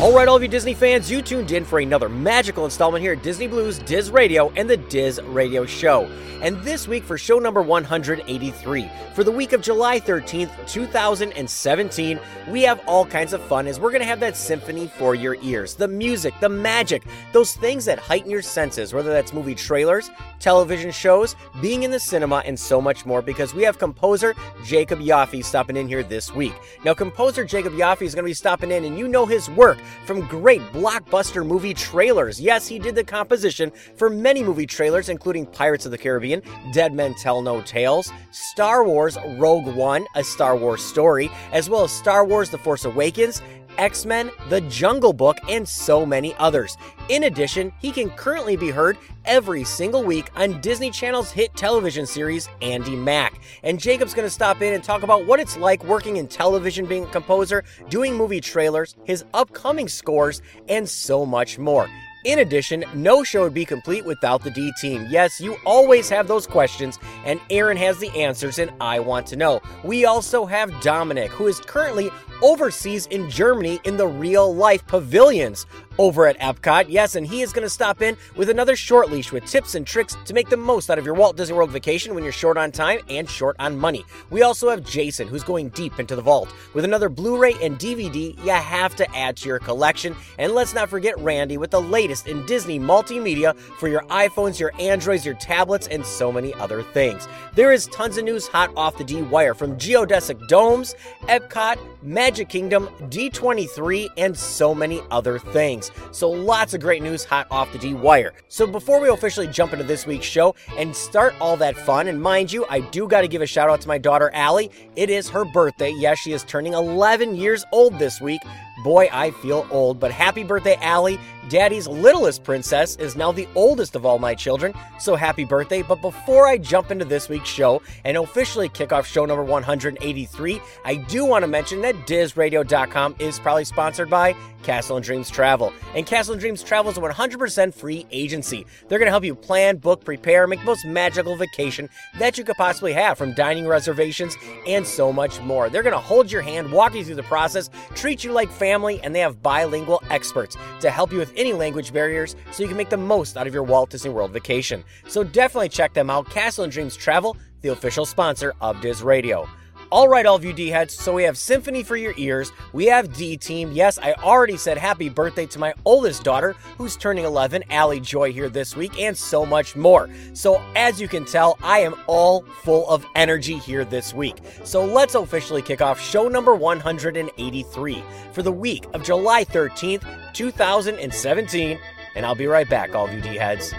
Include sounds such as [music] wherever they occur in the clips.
All right, all of you Disney fans, you tuned in for another magical installment here at Disney Blu's, Diz Radio, and the Diz Radio Show. And this week for show number 183, for the week of July 13th, 2017, we have all kinds of fun as we're going to have that symphony for your ears. The music, the magic, those things that heighten your senses, whether that's movie trailers, television shows, being in the cinema, and so much more, because we have composer Jacob Yoffee stopping in here this week. Now, composer Jacob Yoffee is going to be stopping in, and you know his work from great blockbuster movie trailers. Yes, he did the composition for many movie trailers, including Pirates of the Caribbean. Dead Men Tell No Tales, Star Wars Rogue One, a Star Wars story, as well as Star Wars The Force Awakens, X Men, The Jungle Book, and so many others. In addition, he can currently be heard every single week on Disney Channel's hit television series, Andy Mack. And Jacob's going to stop in and talk about what it's like working in television being a composer, doing movie trailers, his upcoming scores, and so much more. In addition, no show would be complete without the D team. Yes, you always have those questions, and Aaron has the answers, and I want to know. We also have Dominic, who is currently overseas in Germany in the real life pavilions over at Epcot. Yes, and he is going to stop in with another short leash with tips and tricks to make the most out of your Walt Disney World vacation when you're short on time and short on money. We also have Jason, who's going deep into the vault with another Blu ray and DVD you have to add to your collection. And let's not forget Randy with the latest in Disney multimedia for your iPhones, your Androids, your tablets, and so many other things. There is tons of news hot off the D wire from geodesic domes, Epcot, Magic Kingdom, D23, and so many other things. So lots of great news hot off the D wire. So before we officially jump into this week's show and start all that fun, and mind you, I do got to give a shout out to my daughter Allie. It is her birthday. Yes, she is turning 11 years old this week. Boy, I feel old, but happy birthday, Allie. Daddy's littlest princess is now the oldest of all my children, so happy birthday. But before I jump into this week's show and officially kick off show number 183, I do want to mention that DizRadio.com is probably sponsored by Castle and Dreams Travel. And Castle and Dreams Travel is a 100% free agency. They're going to help you plan, book, prepare, make the most magical vacation that you could possibly have from dining reservations and so much more. They're going to hold your hand, walk you through the process, treat you like family, and they have bilingual experts to help you with any language barriers so you can make the most out of your Walt Disney World vacation. So definitely check them out. Castle and Dreams Travel, the official sponsor of Diz Radio. All right, all of you D heads. So we have Symphony for your ears. We have D Team. Yes, I already said happy birthday to my oldest daughter, who's turning 11, Allie Joy, here this week, and so much more. So, as you can tell, I am all full of energy here this week. So, let's officially kick off show number 183 for the week of July 13th, 2017. And I'll be right back, all of you D heads.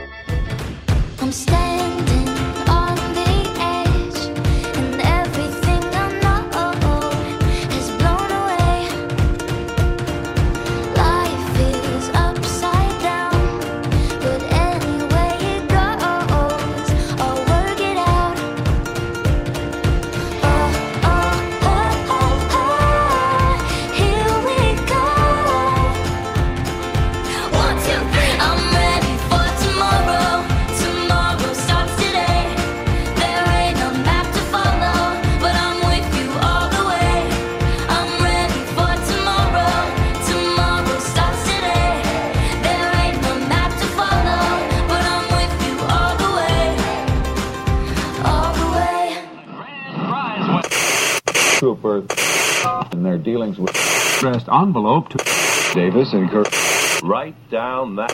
I'm envelope to Davis and Kirk. Write down that.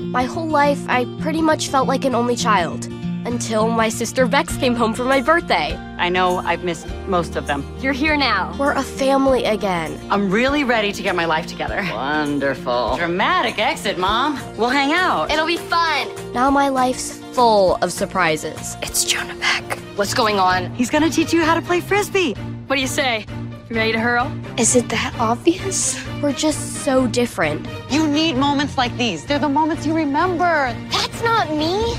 My whole life, I pretty much felt like an only child until my sister Bex came home for my birthday. I know I've missed most of them. You're here now. We're a family again. I'm really ready to get my life together. Wonderful. Dramatic exit, Mom. We'll hang out. It'll be fun. Now my life's full of surprises. It's Jonah Beck. What's going on? He's gonna teach you how to play frisbee. What do you say? Ready to hurl? Is it that obvious? We're just so different. You need moments like these. They're the moments you remember. That's not me.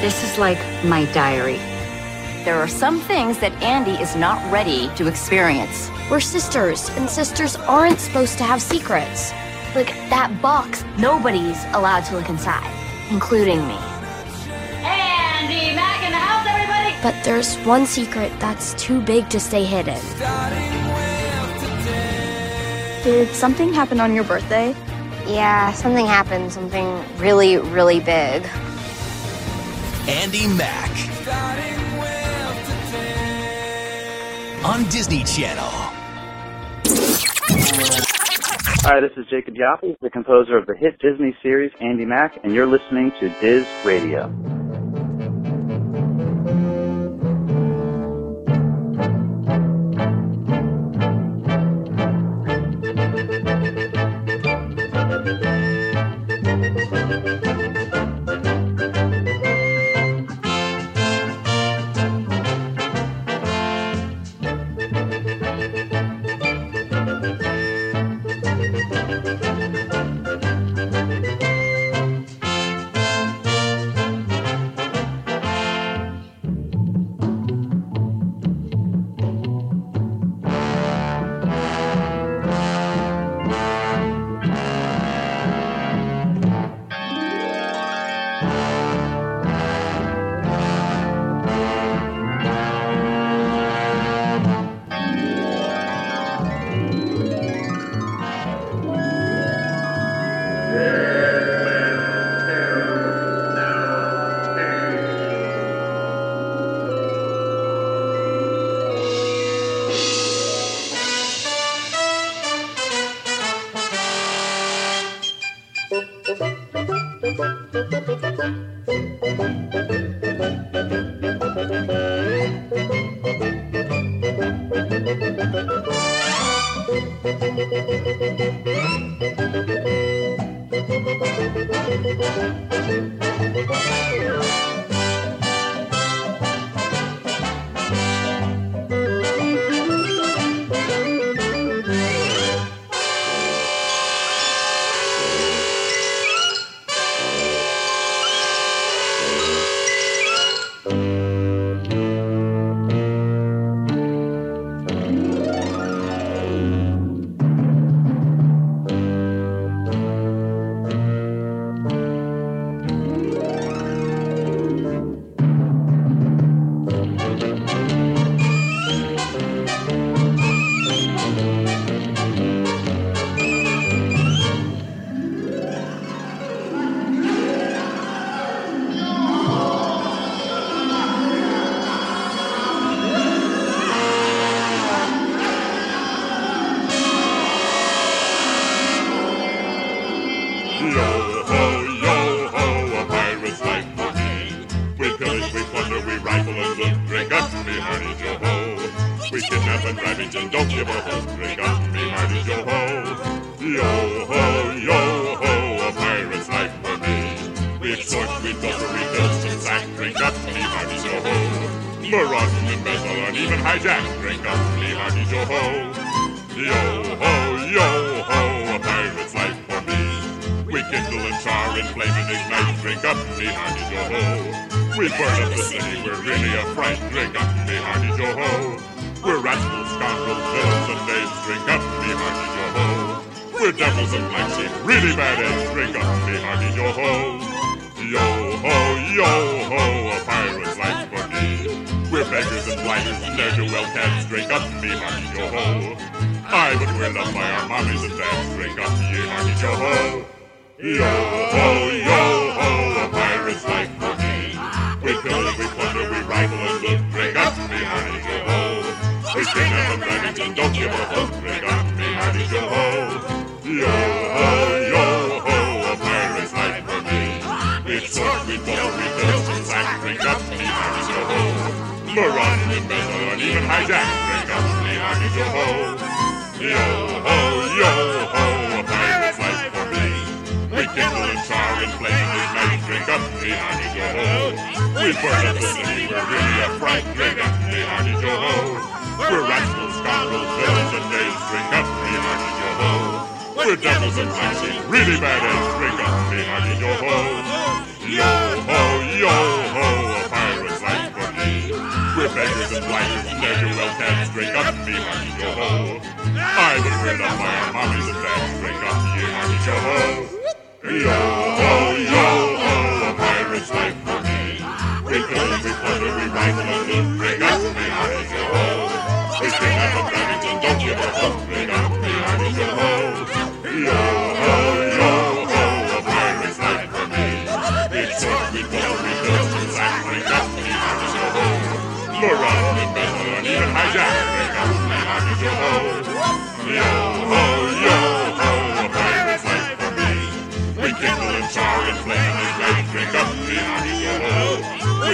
This is like my diary. There are some things that Andy is not ready to experience. We're sisters, and sisters aren't supposed to have secrets. Like that box, nobody's allowed to look inside, including me. Andy but there's one secret that's too big to stay hidden. Did something happen on your birthday? Yeah, something happened. Something really, really big. Andy Mack. On Disney Channel. Hi, this is Jacob Yoffee, the composer of the hit Disney series Andy Mack, and you're listening to Diz Radio. I was reared up by our mommies and dads. Drink up, ye hearty yo-ho. Yo-ho, yo-ho, a pirate's life for me. We and we plunder, we rifle and loot. Drink up, me hearty yo-ho. We kidnap and Remington, don't give a hoot. Up,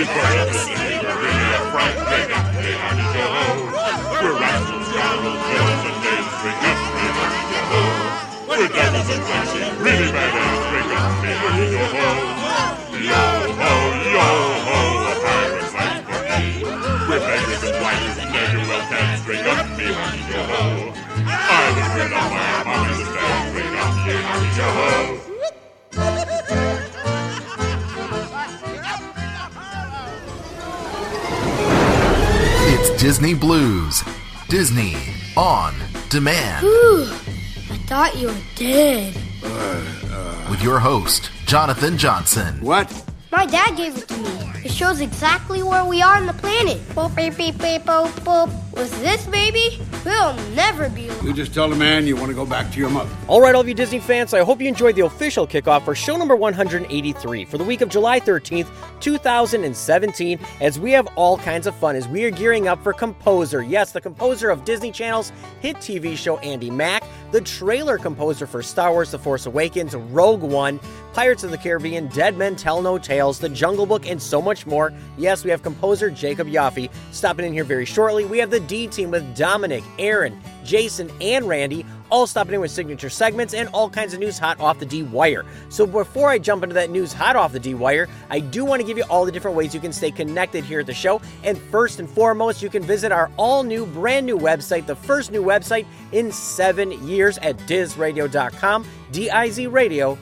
We burn up the city, we're really a fright. Up, me hearty yo-ho. We're rascals, scoundrels, villains, and knaves. Drink up, me hearty yo-ho. We're devils and flashy, really bad eggs. Drink up, me hearty yo-ho. Yo-ho, yo-ho, a pirate's life for me. We're beggars and blighters, ne'er-do-well cats. Drink up, me hearty yo-ho. I was reared up by our mommies and dads. Drink up, ye hearty yo-ho. Disney Blu's. Disney on demand. Whew, I thought you were dead. With your host, Jonathan Johnson. What? My dad gave it to me. It shows exactly where we are on the planet. Boop, beep, beep, beep, boop, boop. With this baby, we'll never be alone. You just tell the man you want to go back to your mother. All right, all of you Disney fans, I hope you enjoyed the official kickoff for show number 183 for the week of July 13th, 2017, as we have all kinds of fun as we are gearing up for Composer. Yes, the composer of Disney Channel's hit TV show Andy Mack, the trailer composer for Star Wars The Force Awakens, Rogue One, Pirates of the Caribbean, Dead Men Tell No Tales, The Jungle Book, and so much more. Yes, we have composer Jacob Yoffee stopping in here very shortly. We have the D team with Dominic, Aaron, Jason, and Randy all stopping in with signature segments and all kinds of news hot off the D wire. So before I jump into that news hot off the D wire, I do want to give you all the different ways you can stay connected here at the show. And first and foremost, you can visit our all new, brand new website, the first new website in seven years at dizradio.com, D I Z radio.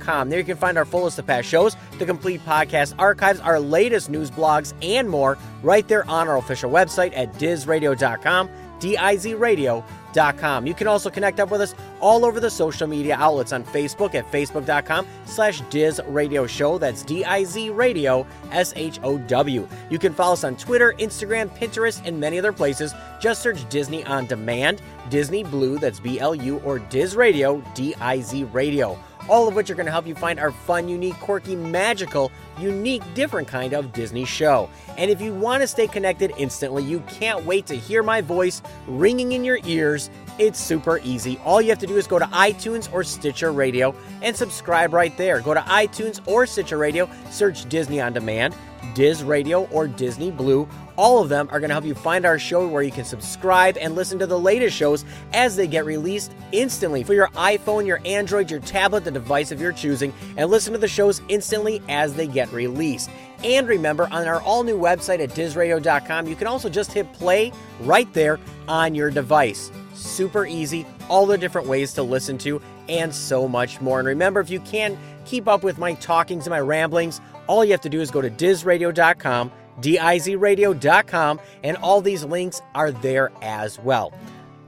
Com. There you can find our full list of past shows, the complete podcast archives, our latest news blogs, and more right there on our official website at dizradio.com, D-I-Z-radio.com. You can also connect up with us all over the social media outlets on Facebook at facebook.com slash Diz Radio Show. That's D-I-Z Radio S-H-O-W. You can follow us on Twitter, Instagram, Pinterest, and many other places. Just search Disney On Demand, Disney Blu, that's B-L-U, or Diz Radio, D-I-Z Radio all of which are going to help you find our fun, unique, quirky, magical, unique, different kind of Disney show. And if you want to stay connected instantly, you can't wait to hear my voice ringing in your ears. It's super easy. All you have to do is go to iTunes or Stitcher Radio and subscribe right there. Go to iTunes or Stitcher Radio, search Disney on Demand, Diz Radio, or Disney Blu. All of them are going to help you find our show where you can subscribe and listen to the latest shows as they get released instantly for your iPhone, your Android, your tablet, the device of your choosing, and listen to the shows instantly as they get released. And remember, on our all new website at dizradio.com, you can also just hit play right there on your device. Super easy, all the different ways to listen to, and so much more. And remember, if you can't keep up with my talkings and my ramblings, all you have to do is go to dizradio.com dizradio.com, and all these links are there as well.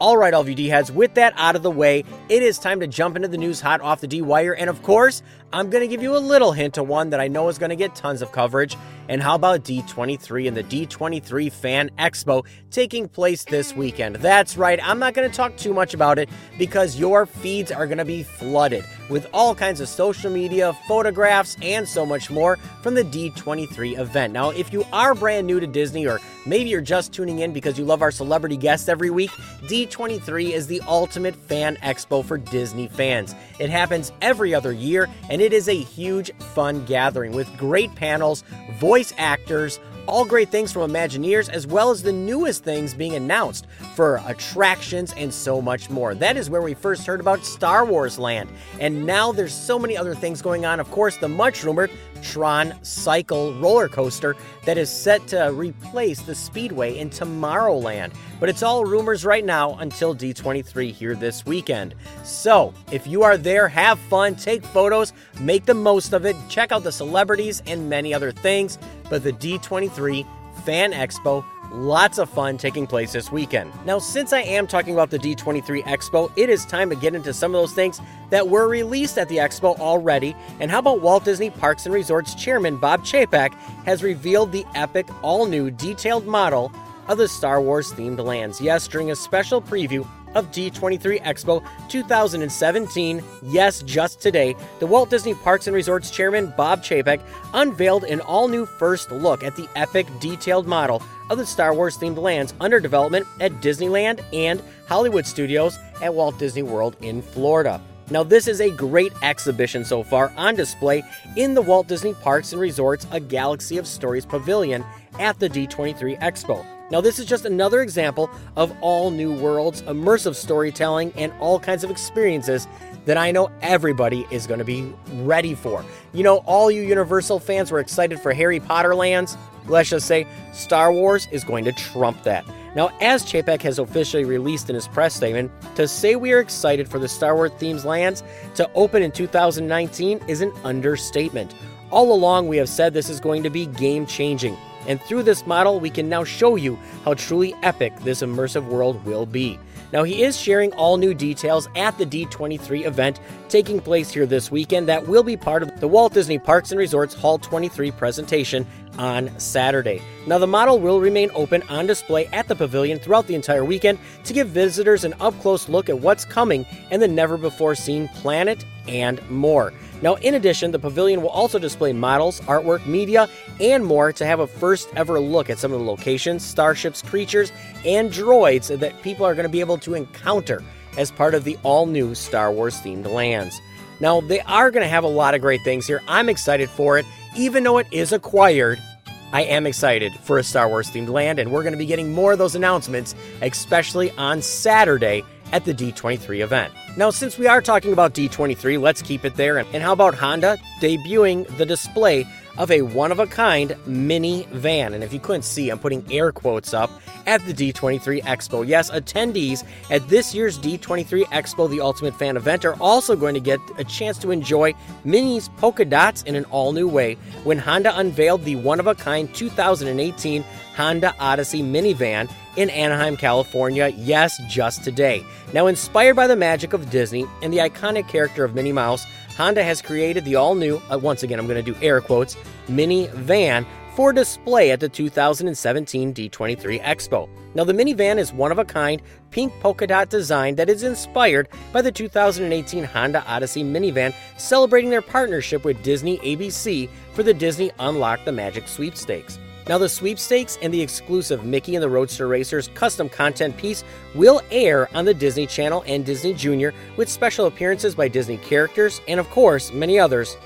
All right, all of you D heads, with that out of the way, it is time to jump into the news hot off the D wire. And of course, I'm going to give you a little hint to one that I know is going to get tons of coverage. And how about D23 and the D23 Fan Expo taking place this weekend? That's right, I'm not going to talk too much about it because your feeds are going to be flooded with all kinds of social media, photographs, and so much more from the D23 event. Now, if you are brand new to Disney or maybe you're just tuning in because you love our celebrity guests every week, D23 is the ultimate fan expo for Disney fans. It happens every other year and it is a huge fun gathering with great panels, voice actors, All great things from Imagineers, as well as the newest things being announced for attractions and so much more. That is where we first heard about Star Wars Land. And now there's so many other things going on. Of course, the much rumored Tron Cycle roller coaster that is set to replace the Speedway in Tomorrowland. But it's all rumors right now until D23 here this weekend. So, if you are there, have fun, take photos, make the most of it, check out the celebrities and many other things. But the D23 Fan Expo Lots of fun taking place this weekend. Now, since I am talking about the D23 Expo, it is time to get into some of those things that were released at the Expo already. And how about Walt Disney Parks and Resorts Chairman Bob Chapek has revealed the epic, all new, detailed model of the Star Wars themed lands. Yes, during a special preview of D23 Expo 2017. Yes, just today, the Walt Disney Parks and Resorts chairman Bob Chapek unveiled an all new first look at the epic detailed model of the Star Wars themed lands under development at Disneyland and Hollywood Studios at Walt Disney World in Florida. Now, this is a great exhibition so far on display in the Walt Disney Parks and Resorts A Galaxy of Stories Pavilion at the D23 Expo. Now, this is just another example of all new worlds, immersive storytelling, and all kinds of experiences that I know everybody is going to be ready for. You know, all you Universal fans were excited for Harry Potter lands. Let's just say Star Wars is going to trump that. Now, as Chapek has officially released in his press statement, to say we are excited for the Star Wars themes lands to open in 2019 is an understatement. All along, we have said this is going to be game changing. And through this model, we can now show you how truly epic this immersive world will be. Now, he is sharing all new details at the D23 event taking place here this weekend that will be part of the Walt Disney Parks and Resorts Hall 23 presentation on Saturday. Now, the model will remain open on display at the pavilion throughout the entire weekend to give visitors an up close look at what's coming and the never before seen planet and more. Now, in addition, the pavilion will also display models, artwork, media, and more to have a first ever look at some of the locations, starships, creatures, and droids that people are going to be able to encounter as part of the all new Star Wars themed lands. Now, they are going to have a lot of great things here. I'm excited for it. Even though it is acquired, I am excited for a Star Wars themed land, and we're going to be getting more of those announcements, especially on Saturday at the D23 event. Now, since we are talking about D23, let's keep it there. And how about Honda debuting the display of a one of a kind mini van? And if you couldn't see, I'm putting air quotes up at the D23 Expo. Yes, attendees at this year's D23 Expo, the Ultimate Fan event, are also going to get a chance to enjoy Minnie's polka dots in an all new way when Honda unveiled the one of a kind 2018 Honda Odyssey minivan in Anaheim, California, yes, just today. Now, inspired by the magic of Disney and the iconic character of Minnie Mouse, Honda has created the all new, uh, once again, I'm going to do air quotes, mini van for display at the 2017 D23 Expo. Now, the minivan is one of a kind pink polka dot design that is inspired by the 2018 Honda Odyssey minivan, celebrating their partnership with Disney ABC for the Disney Unlock the Magic sweepstakes. Now, the sweepstakes and the exclusive Mickey and the Roadster Racers custom content piece will air on the Disney Channel and Disney Junior with special appearances by Disney characters and, of course, many others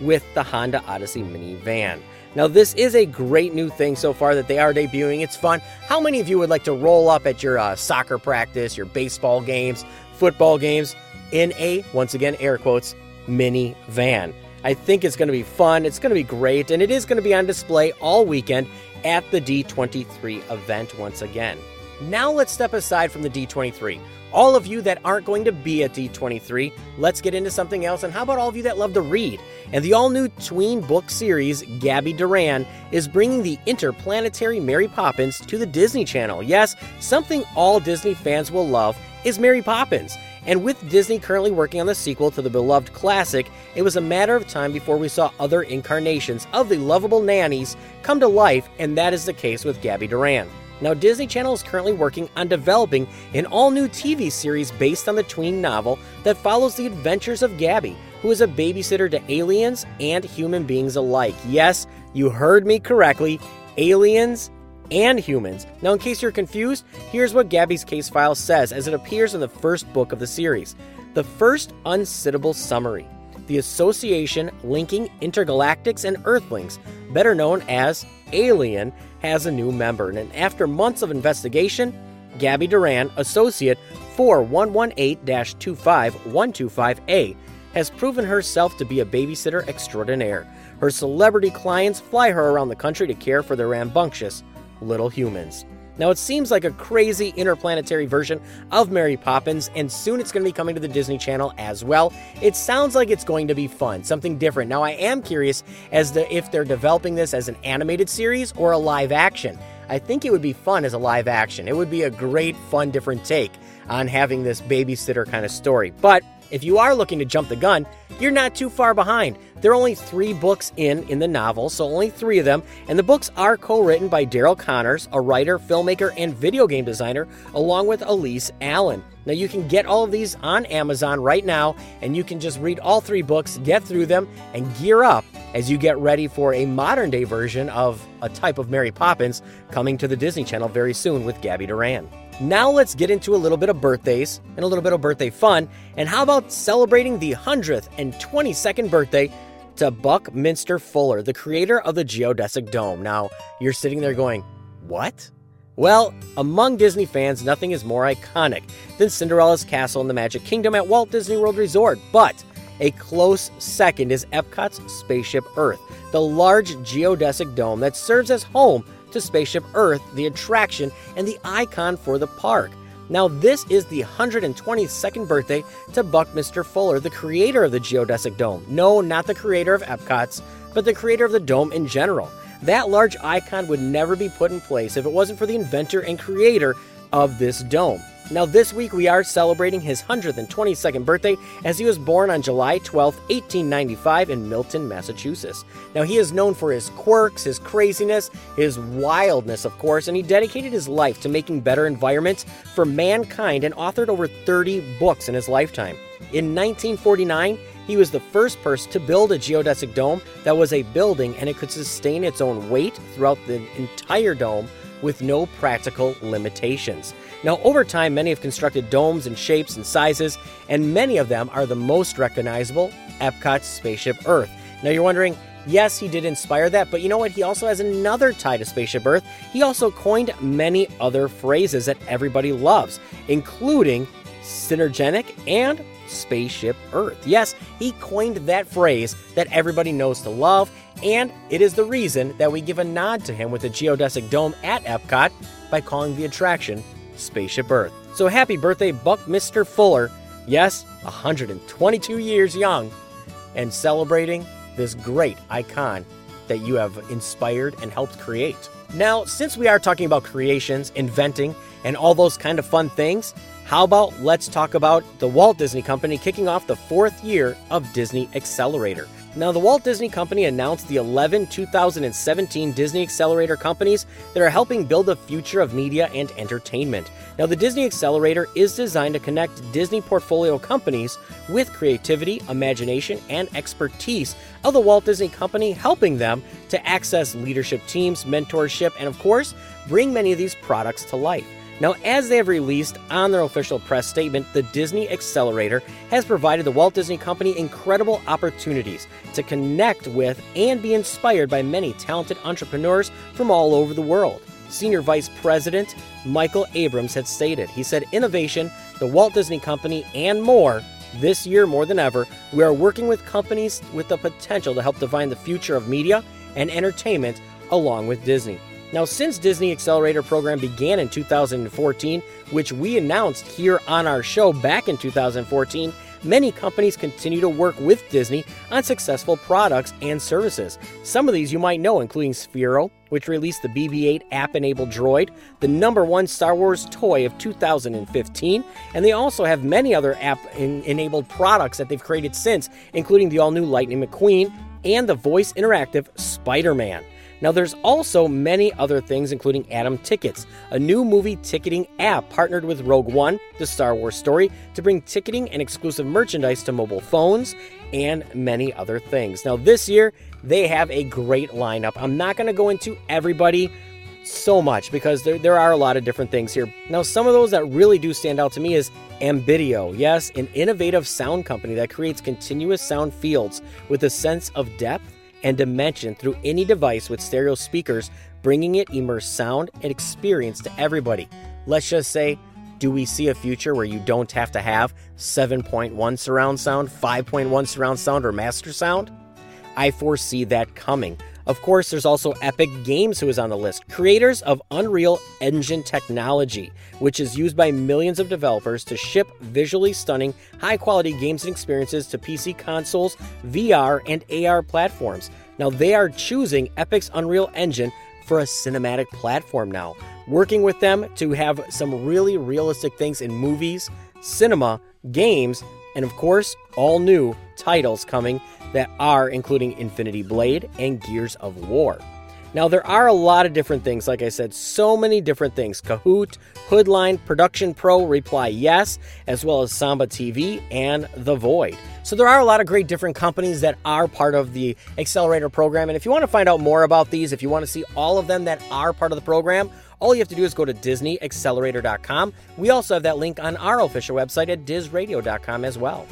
with the Honda Odyssey minivan. Now, this is a great new thing so far that they are debuting. It's fun. How many of you would like to roll up at your uh, soccer practice, your baseball games, football games in a, once again, air quotes, mini van? I think it's going to be fun. It's going to be great. And it is going to be on display all weekend at the D23 event once again. Now let's step aside from the D23. All of you that aren't going to be at D23, let's get into something else. And how about all of you that love to read? And the all new tween book series, Gabby Duran, is bringing the interplanetary Mary Poppins to the Disney Channel. Yes, something all Disney fans will love is Mary Poppins. And with Disney currently working on the sequel to the beloved classic, it was a matter of time before we saw other incarnations of the lovable nannies come to life, and that is the case with Gabby Duran. Now, Disney Channel is currently working on developing an all new TV series based on the tween novel that follows the adventures of Gabby, who is a babysitter to aliens and human beings alike. Yes, you heard me correctly aliens and humans. Now, in case you're confused, here's what Gabby's case file says as it appears in the first book of the series. The first unsittable summary. the Association Linking Intergalactics and Earthlings, better known as Alien, has a new member. And after months of investigation, Gabby Duran, associate 4118 25125A, has proven herself to be a babysitter extraordinaire. Her celebrity clients fly her around the country to care for their rambunctious little humans. Now, it seems like a crazy interplanetary version of Mary Poppins, and soon it's going to be coming to the Disney Channel as well. It sounds like it's going to be fun, something different. Now, I am curious as to if they're developing this as an animated series or a live action. I think it would be fun as a live action. It would be a great, fun, different take on having this babysitter kind of story. But if you are looking to jump the gun, you're not too far behind. There are only three books in in the novel, so only three of them, and the books are co-written by Daryle Conners, a writer, filmmaker, and video game designer, along with Elise Allen. Now you can get all of these on Amazon right now, and you can just read all three books, get through them, and gear up as you get ready for a modern day version of a type of Mary Poppins coming to the Disney Channel very soon with Gabby Duran. Now let's get into a little bit of birthdays and a little bit of birthday fun. And how about celebrating the 100th and 22nd birthday to Buckminster Fuller, the creator of the Geodesic Dome? Now, you're sitting there going, What? Well, among Disney fans, nothing is more iconic than Cinderella's castle in the Magic Kingdom at Walt Disney World Resort. But a close second is Epcot's Spaceship Earth, the large geodesic dome that serves as home to Spaceship Earth, the attraction and the icon for the park. Now, this is the 122nd birthday to Buckminster Fuller, the creator of the geodesic dome. No, not the creator of Epcot's, but the creator of the dome in general. That large icon would never be put in place if it wasn't for the inventor and creator of this dome. Now, this week we are celebrating his 122nd birthday as he was born on July 12, 1895, in Milton, Massachusetts. Now, he is known for his quirks, his craziness, his wildness, of course, and he dedicated his life to making better environments for mankind and authored over 30 books in his lifetime. In 1949, he was the first person to build a geodesic dome that was a building and it could sustain its own weight throughout the entire dome with no practical limitations. Now, over time, many have constructed domes and shapes and sizes, and many of them are the most recognizable Epcot's Spaceship Earth. Now, you're wondering, yes, he did inspire that, but you know what? He also has another tie to Spaceship Earth. He also coined many other phrases that everybody loves, including synergenic and Spaceship Earth. Yes, he coined that phrase that everybody knows to love, and it is the reason that we give a nod to him with the geodesic dome at Epcot by calling the attraction Spaceship Earth. So happy birthday, Buckminster Fuller. Yes, 122 years young, and celebrating this great icon that you have inspired and helped create. Now, since we are talking about creations, inventing, and all those kind of fun things, how about let's talk about the Walt Disney Company kicking off the fourth year of Disney Accelerator. Now, the Walt Disney Company announced the 11 2017 Disney Accelerator companies that are helping build the future of media and entertainment. Now, the Disney Accelerator is designed to connect Disney portfolio companies with creativity, imagination, and expertise of the Walt Disney Company, helping them to access leadership teams, mentorship, and of course, bring many of these products to life. Now, as they have released on their official press statement, the Disney Accelerator has provided the Walt Disney Company incredible opportunities to connect with and be inspired by many talented entrepreneurs from all over the world. Senior Vice President Michael Abrams had stated, he said, innovation, the Walt Disney Company, and more. This year, more than ever, we are working with companies with the potential to help define the future of media and entertainment along with Disney. Now, since Disney Accelerator program began in 2014, which we announced here on our show back in 2014, many companies continue to work with Disney on successful products and services. Some of these you might know, including Sphero, which released the BB 8 app enabled droid, the number one Star Wars toy of 2015, and they also have many other app enabled products that they've created since, including the all new Lightning McQueen and the voice interactive Spider Man. Now, there's also many other things, including Atom Tickets, a new movie ticketing app partnered with Rogue One, the Star Wars story, to bring ticketing and exclusive merchandise to mobile phones, and many other things. Now, this year, they have a great lineup. I'm not going to go into everybody so much because there, there are a lot of different things here. Now, some of those that really do stand out to me is Ambidio. Yes, an innovative sound company that creates continuous sound fields with a sense of depth and dimension through any device with stereo speakers, bringing it immersive sound and experience to everybody. Let's just say, do we see a future where you don't have to have 7.1 surround sound, 5.1 surround sound, or master sound? I foresee that coming. Of course, there's also Epic Games who is on the list, creators of Unreal Engine technology, which is used by millions of developers to ship visually stunning, high quality games and experiences to PC consoles, VR, and AR platforms. Now, they are choosing Epic's Unreal Engine for a cinematic platform now, working with them to have some really realistic things in movies, cinema, games, and of course, all new titles coming that are including Infinity Blade and Gears of War. Now, there are a lot of different things, like I said, so many different things Kahoot, Hoodline, Production Pro, Reply Yes, as well as Samba TV and The Void. So, there are a lot of great different companies that are part of the Accelerator program. And if you want to find out more about these, if you want to see all of them that are part of the program, all you have to do is go to DisneyAccelerator.com. We also have that link on our official website at DizRadio.com as well.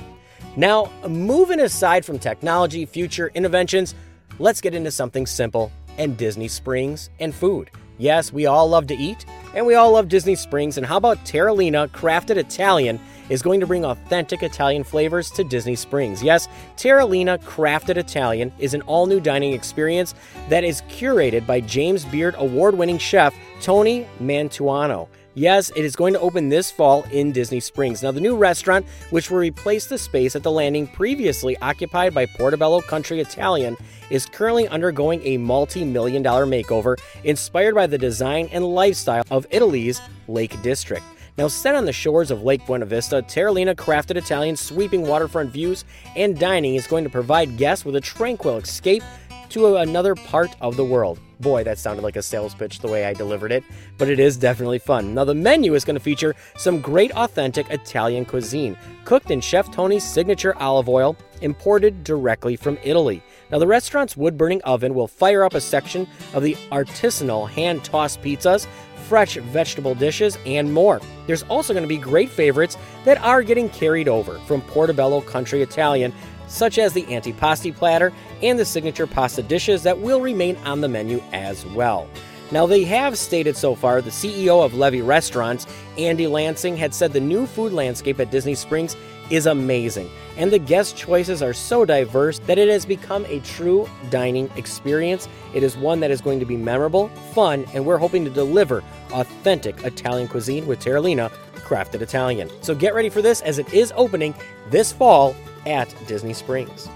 Now, moving aside from technology, future interventions, let's get into something simple and Disney Springs and food. Yes, we all love to eat, and we all love Disney Springs. And how about Terralina Crafted Italian is going to bring authentic Italian flavors to Disney Springs? Yes, Terralina Crafted Italian is an all new dining experience that is curated by James Beard award winning chef Tony Mantuano. Yes, it is going to open this fall in Disney Springs. Now, the new restaurant, which will replace the space at the landing previously occupied by Portobello Country Italian, is currently undergoing a multi million dollar makeover inspired by the design and lifestyle of Italy's Lake District. Now, set on the shores of Lake Buena Vista, Terralina Crafted Italian sweeping waterfront views and dining is going to provide guests with a tranquil escape to another part of the world. Boy, that sounded like a sales pitch the way I delivered it, but it is definitely fun. Now, the menu is going to feature some great authentic Italian cuisine, cooked in Chef Tony's signature olive oil, imported directly from Italy. Now, the restaurant's wood burning oven will fire up a section of the artisanal hand tossed pizzas, fresh vegetable dishes, and more. There's also going to be great favorites that are getting carried over from Portobello Country Italian, such as the antipasti platter and the signature pasta dishes that will remain on the menu as well. Now, they have stated so far, the CEO of Levy Restaurants, Andy Lansing, had said the new food landscape at Disney Springs is amazing, and the guest choices are so diverse that it has become a true dining experience. It is one that is going to be memorable, fun, and we're hoping to deliver authentic Italian cuisine with Terralina Crafted Italian. So get ready for this as it is opening this fall at Disney Springs.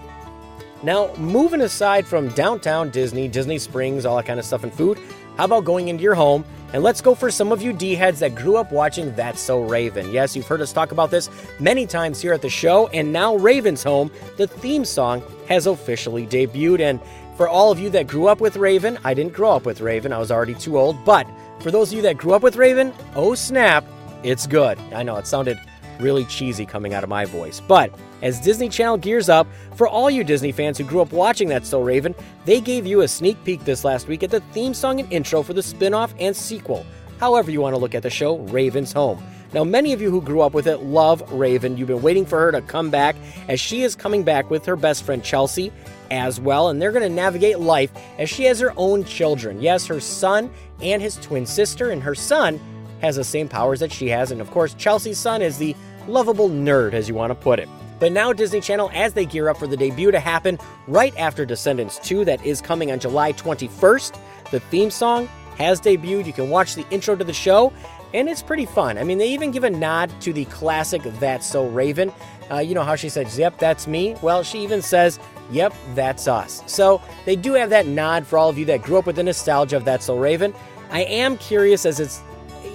Now, moving aside from downtown Disney, Disney Springs, all that kind of stuff and food, how about going into your home and let's go for some of you D heads that grew up watching That's So Raven. Yes, you've heard us talk about this many times here at the show, and now Raven's Home, the theme song, has officially debuted. And for all of you that grew up with Raven, I didn't grow up with Raven, I was already too old, but for those of you that grew up with Raven, oh snap, it's good. I know it sounded really cheesy coming out of my voice. But as Disney Channel gears up, for all you Disney fans who grew up watching That's So Raven, they gave you a sneak peek this last week at the theme song and intro for the spin off and sequel. However, you want to look at the show, Raven's Home. Now, many of you who grew up with it love Raven. You've been waiting for her to come back, as she is coming back with her best friend Chelsea as well, and they're going to navigate life as she has her own children. Yes, her son and his twin sister, and her son has the same powers that she has, and of course, Chelsea's son is the lovable nerd, as you want to put it. But now, Disney Channel, as they gear up for the debut to happen right after Descendants 2, that is coming on July 21st, the theme song has debuted. You can watch the intro to the show, and it's pretty fun. I mean, they even give a nod to the classic That's So Raven. Uh, you know how she says, Yep, that's me? Well, she even says, Yep, that's us. So they do have that nod for all of you that grew up with the nostalgia of That's So Raven. I am curious as it's,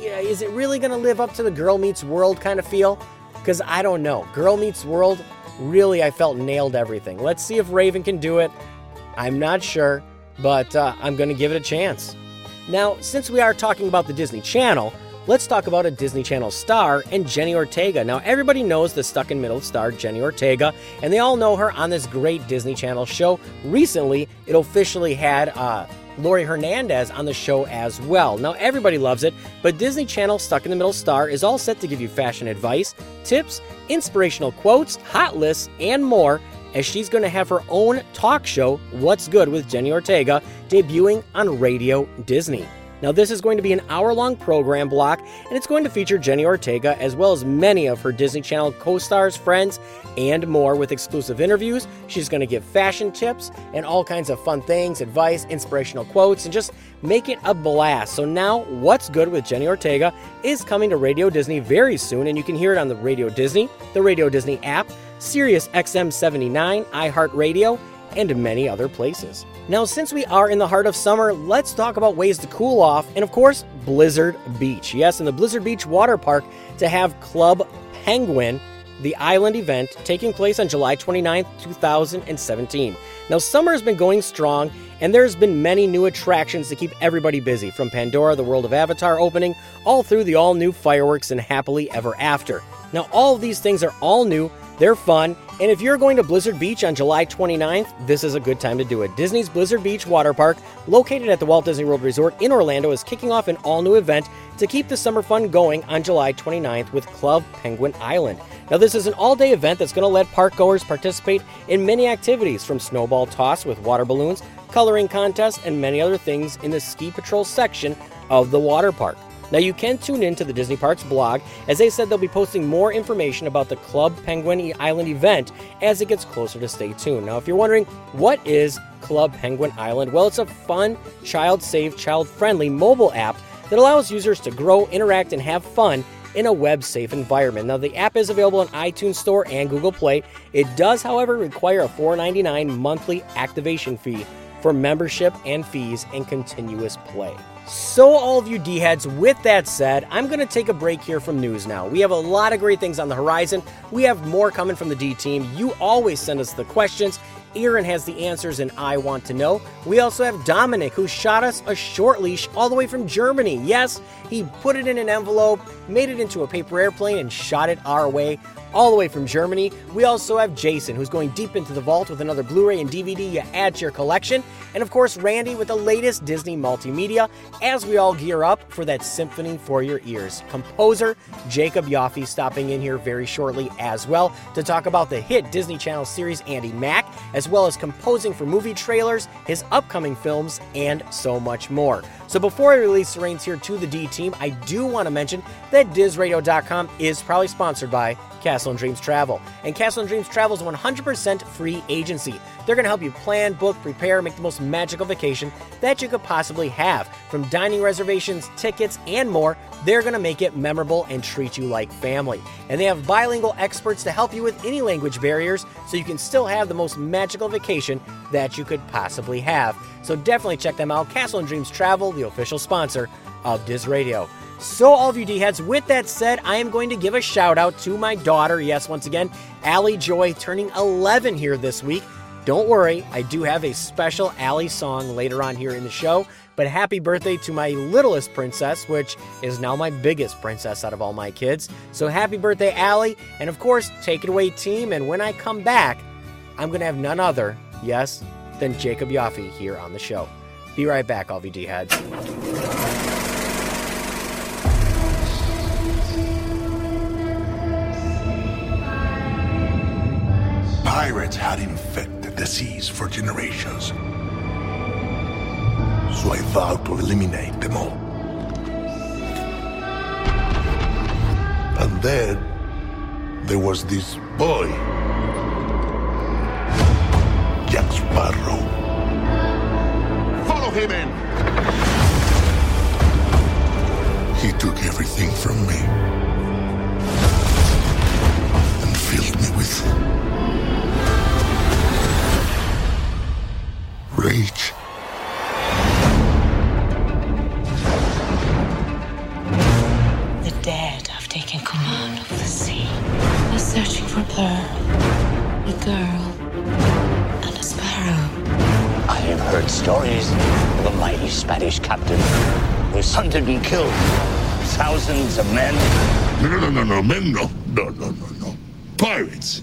is it really going to live up to the Girl Meets World kind of feel? Because I don't know. Girl Meets World, really, I felt nailed everything. Let's see if Raven can do it. I'm not sure, but uh, I'm going to give it a chance. Now, since we are talking about the Disney Channel, let's talk about a Disney Channel star and Jenna Ortega. Now, everybody knows the stuck in middle star, Jenna Ortega, and they all know her on this great Disney Channel show. Recently, it officially had uh, Laurie Hernandez on the show as well. Now, everybody loves it, but Disney Channel Stuck in the Middle Star is all set to give you fashion advice, tips, inspirational quotes, hot lists, and more as she's going to have her own talk show, What's Good with Jenna Ortega, debuting on Radio Disney. Now, this is going to be an hour long program block, and it's going to feature Jenna Ortega as well as many of her Disney Channel co stars, friends, and more with exclusive interviews. She's going to give fashion tips and all kinds of fun things, advice, inspirational quotes, and just make it a blast. So, now What's Good with Jenna Ortega is coming to Radio Disney very soon, and you can hear it on the Radio Disney, the Radio Disney app, Sirius XM 79, iHeartRadio, and many other places. Now, since we are in the heart of summer, let's talk about ways to cool off, and of course, Blizzard Beach. Yes, in the Blizzard Beach Water Park to have Club Penguin, the island event, taking place on July 29th, 2017. Now, summer has been going strong, and there's been many new attractions to keep everybody busy, from Pandora, the World of Avatar opening, all through the all new fireworks and Happily Ever After. Now, all of these things are all new, they're fun, and if you're going to Blizzard Beach on July 29th, this is a good time to do it. Disney's Blizzard Beach Water Park, located at the Walt Disney World Resort in Orlando, is kicking off an all new event to keep the summer fun going on July 29th with Club Penguin Island. Now, this is an all day event that's going to let park goers participate in many activities from snowball toss with water balloons, coloring contests, and many other things in the Ski Patrol section of the water park. Now, you can tune in to the Disney Parks blog, as they said they'll be posting more information about the Club Penguin Island event as it gets closer to stay tuned. Now, if you're wondering, what is Club Penguin Island? Well, it's a fun, child safe, child friendly mobile app that allows users to grow, interact, and have fun in a web safe environment. Now, the app is available on iTunes Store and Google Play. It does, however, require a $4.99 monthly activation fee for membership and fees and continuous play. So, all of you D heads, with that said, I'm going to take a break here from news now. We have a lot of great things on the horizon. We have more coming from the D team. You always send us the questions. Erin has the answers, and I want to know. We also have Domenic, who shot us a short leash all the way from Germany. Yes, he put it in an envelope, made it into a paper airplane, and shot it our way all the way from Germany. We also have Jason, who's going deep into the vault with another Blu ray and DVD you add to your collection. And of course, Randy with the latest Disney multimedia as we all gear up for that symphony for your ears. Composer Jacob Yoffee stopping in here very shortly as well to talk about the hit Disney Channel series Andi Mack, as well as composing for movie trailers, his upcoming films, and so much more. So before I release the reins here to the D team, I do want to mention that DizRadio.com is probably sponsored by Castle and Dreams Travel. And Castle and Dreams Travel is a 100% free agency. They're going to help you plan, book, prepare, make the most magical vacation that you could possibly have. From dining reservations, tickets, and more, they're going to make it memorable and treat you like family. And they have bilingual experts to help you with any language barriers so you can still have the most magical vacation that you could possibly have. So definitely check them out. Castle and Dreams Travel, the official sponsor of Diz Radio. So, all of you D heads, with that said, I am going to give a shout out to my daughter. Yes, once again, Allie Joy turning 11 here this week. Don't worry, I do have a special Allie song later on here in the show. But happy birthday to my littlest princess, which is now my biggest princess out of all my kids. So happy birthday, Allie. And of course, take it away, team. And when I come back, I'm going to have none other, yes, than Jacob Yoffee here on the show. Be right back, all of you D heads. Pirates had infected the seas for generations. So I vowed to eliminate them all. And then there was this boy, Jack Sparrow. Follow him in. He took everything from me and filled me with rage. The dead have taken command of the sea. They're searching for Blur, a girl, and a sparrow. I have heard stories of a mighty Spanish captain whose sons had been killed. thousands of men. No, no, no, no, no, men, no. No, no, no, no. Pirates.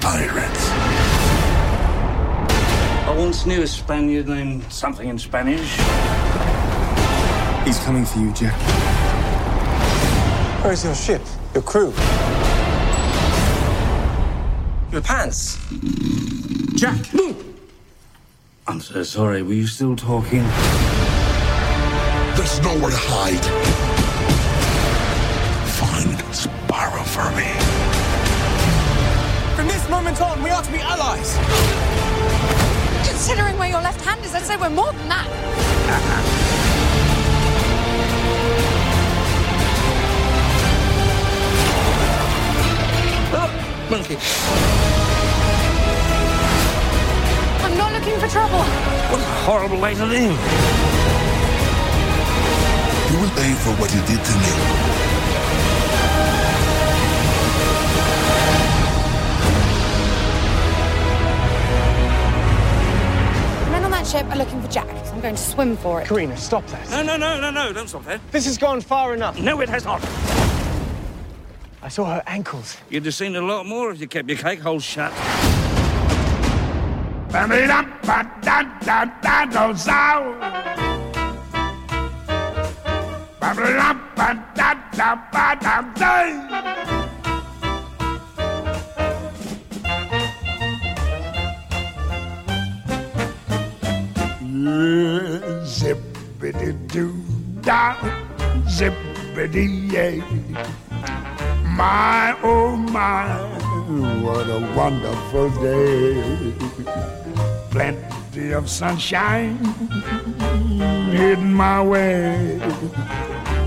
Pirates. I once knew a Spaniard named something in Spanish. He's coming for you, Jack. Where's your ship? Your crew? Your pants? Jack! I'm so sorry. Were you still talking? There's nowhere to hide. Find Sparrow for me. From this moment on, we are to be allies. Considering where your left hand is, I'd say we're more than that. oh, Monkey. I'm not looking for trouble. What a horrible way to live. You will pay for what you did to me. That ship are looking for Jack, so I'm going to swim for it. Karina, stop that. No, no, no, no, no. Don't stop that. This has gone far enough. No, it has not. I saw her ankles. You'd have seen a lot more if you kept your cake hole shut. Zippity doo da, zippity yay. My oh my, what a wonderful day. Plenty of sunshine heading my way.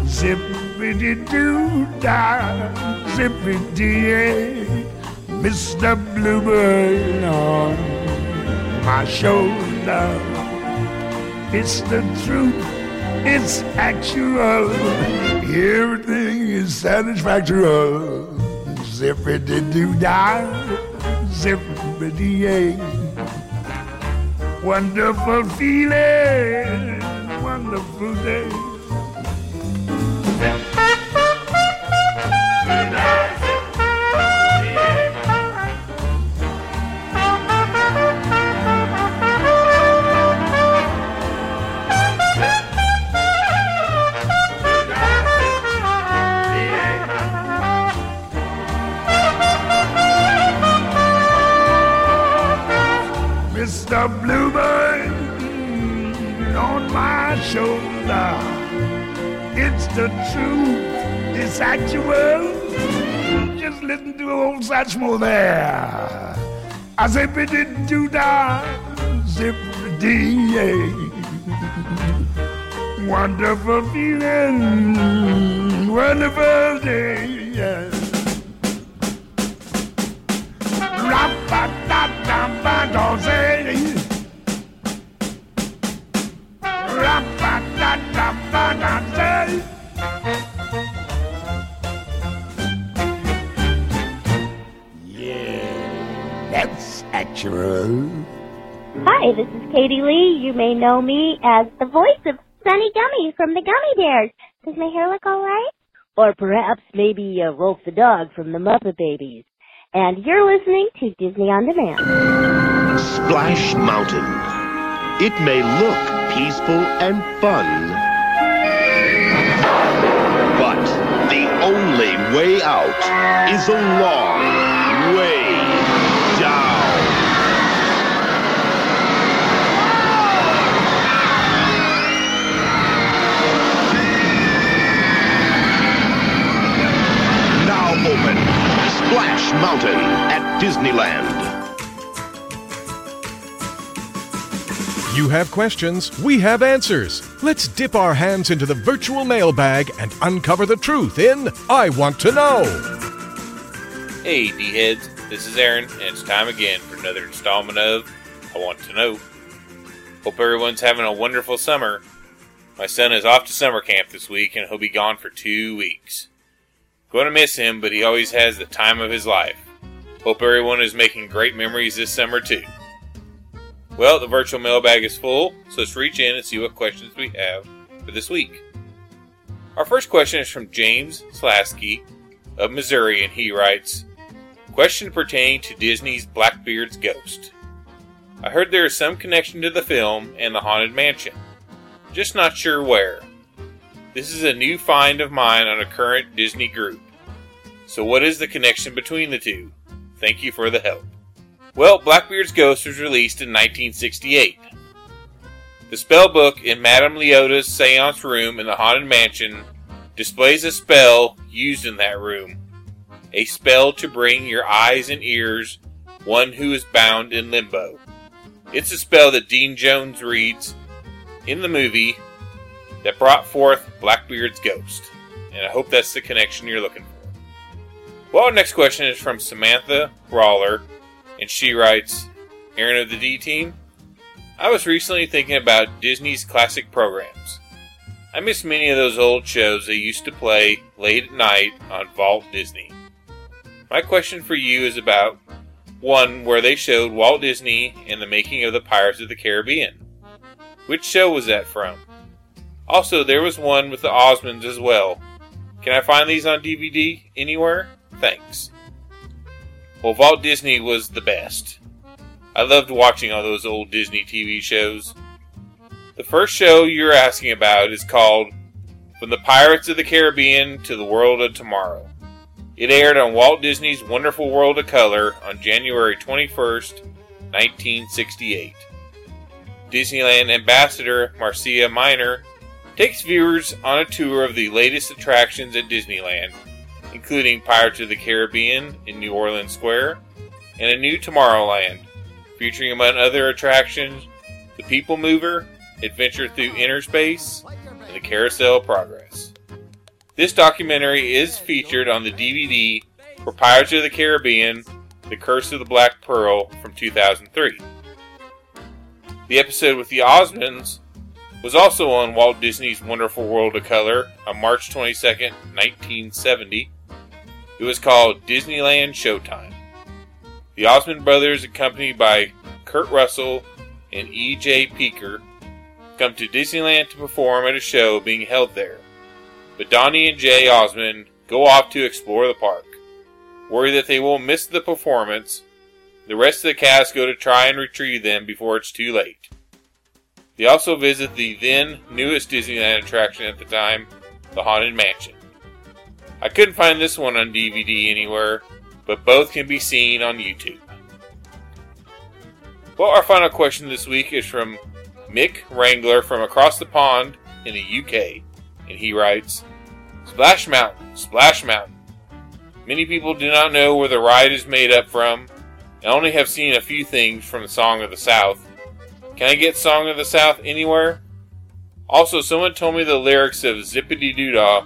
Zippity doo da, zippity yay. Mr. Bluebird on my shoulder. It's the truth, it's actual. Everything is satisfactory. Zippity doo dah, zippity yay. Wonderful feeling, wonderful day. Mr. Bluebird on my shoulder. It's the truth, it's actual. Just listen to old Satchmo there. I say, biddy doo da, zip dee Wonderful feeling, wonderful day. Hi, this is Katie Leigh. You may know me as the voice of Sunni Gummi from the Gummi Bears. Does my hair look alright? Or perhaps maybe uh, Rowlf the dog from the Muppet Babies. And you're listening to Disney On Demand. Splash Mountain. It may look peaceful and fun, but the only way out is a long way Splash Mountain at Disneyland. You have questions, we have answers. Let's dip our hands into the virtual mailbag and uncover the truth in I Want to Know. Hey, D heads, this is Erin, and it's time again for another installment of I Want to Know. Hope everyone's having a wonderful summer. My son is off to summer camp this week, and he'll be gone for two weeks. Going to miss him, but he always has the time of his life. Hope everyone is making great memories this summer, too. Well, the virtual mailbag is full, so let's reach in and see what questions we have for this week. Our first question is from James Slasky of Missouri, and he writes Question pertaining to Disney's Blackbeard's Ghost. I heard there is some connection to the film and the Haunted Mansion. Just not sure where. This is a new find of mine on a current Disney group. So, what is the connection between the two? Thank you for the help. Well, Blackbeard's Ghost was released in 1968. The spell book in Madame Leota's seance room in the Haunted Mansion displays a spell used in that room. A spell to bring your eyes and ears one who is bound in limbo. It's a spell that Dean Jones reads in the movie that brought forth Blackbeard's ghost. And I hope that's the connection you're looking for. Well, next question is from Samantha Brawler, and she writes Erin of the D Team, I was recently thinking about Disney's classic programs. I miss many of those old shows they used to play late at night on Vault Disney. My question for you is about one where they showed Walt Disney and the making of the Pirates of the Caribbean. Which show was that from? Also, there was one with the Osmonds as well. Can I find these on DVD anywhere? Thanks. Well, Walt Disney was the best. I loved watching all those old Disney TV shows. The first show you're asking about is called From the Pirates of the Caribbean to the World of Tomorrow. It aired on Walt Disney's Wonderful World of Color on January 21st, 1968. Disneyland ambassador Marcia Minor takes viewers on a tour of the latest attractions at Disneyland, including Pirates of the Caribbean in New Orleans Square and a new Tomorrowland featuring among other attractions the People Mover, Adventure Through Inner Space, and the Carousel of Progress. This documentary is featured on the DVD for Pirates of the Caribbean The Curse of the Black Pearl from 2003. The episode with the Osmonds was also on Walt Disney's Wonderful World of Color on March 22, 1970. It was called Disneyland Showtime. The Osmond brothers, accompanied by Kurt Russell and E.J. Peaker, come to Disneyland to perform at a show being held there. But Donnie and Jay Osmond go off to explore the park. Worried that they will miss the performance, the rest of the cast go to try and retrieve them before it's too late. They also visit the then newest Disneyland attraction at the time, the Haunted Mansion. I couldn't find this one on DVD anywhere, but both can be seen on YouTube. Well, our final question this week is from Mick Wrangler from across the pond in the UK, and he writes Splash Mountain, Splash Mountain. Many people do not know where the ride is made up from, and only have seen a few things from the Song of the South. Can I get Song of the South anywhere? Also, someone told me the lyrics of Zippity Doo Dah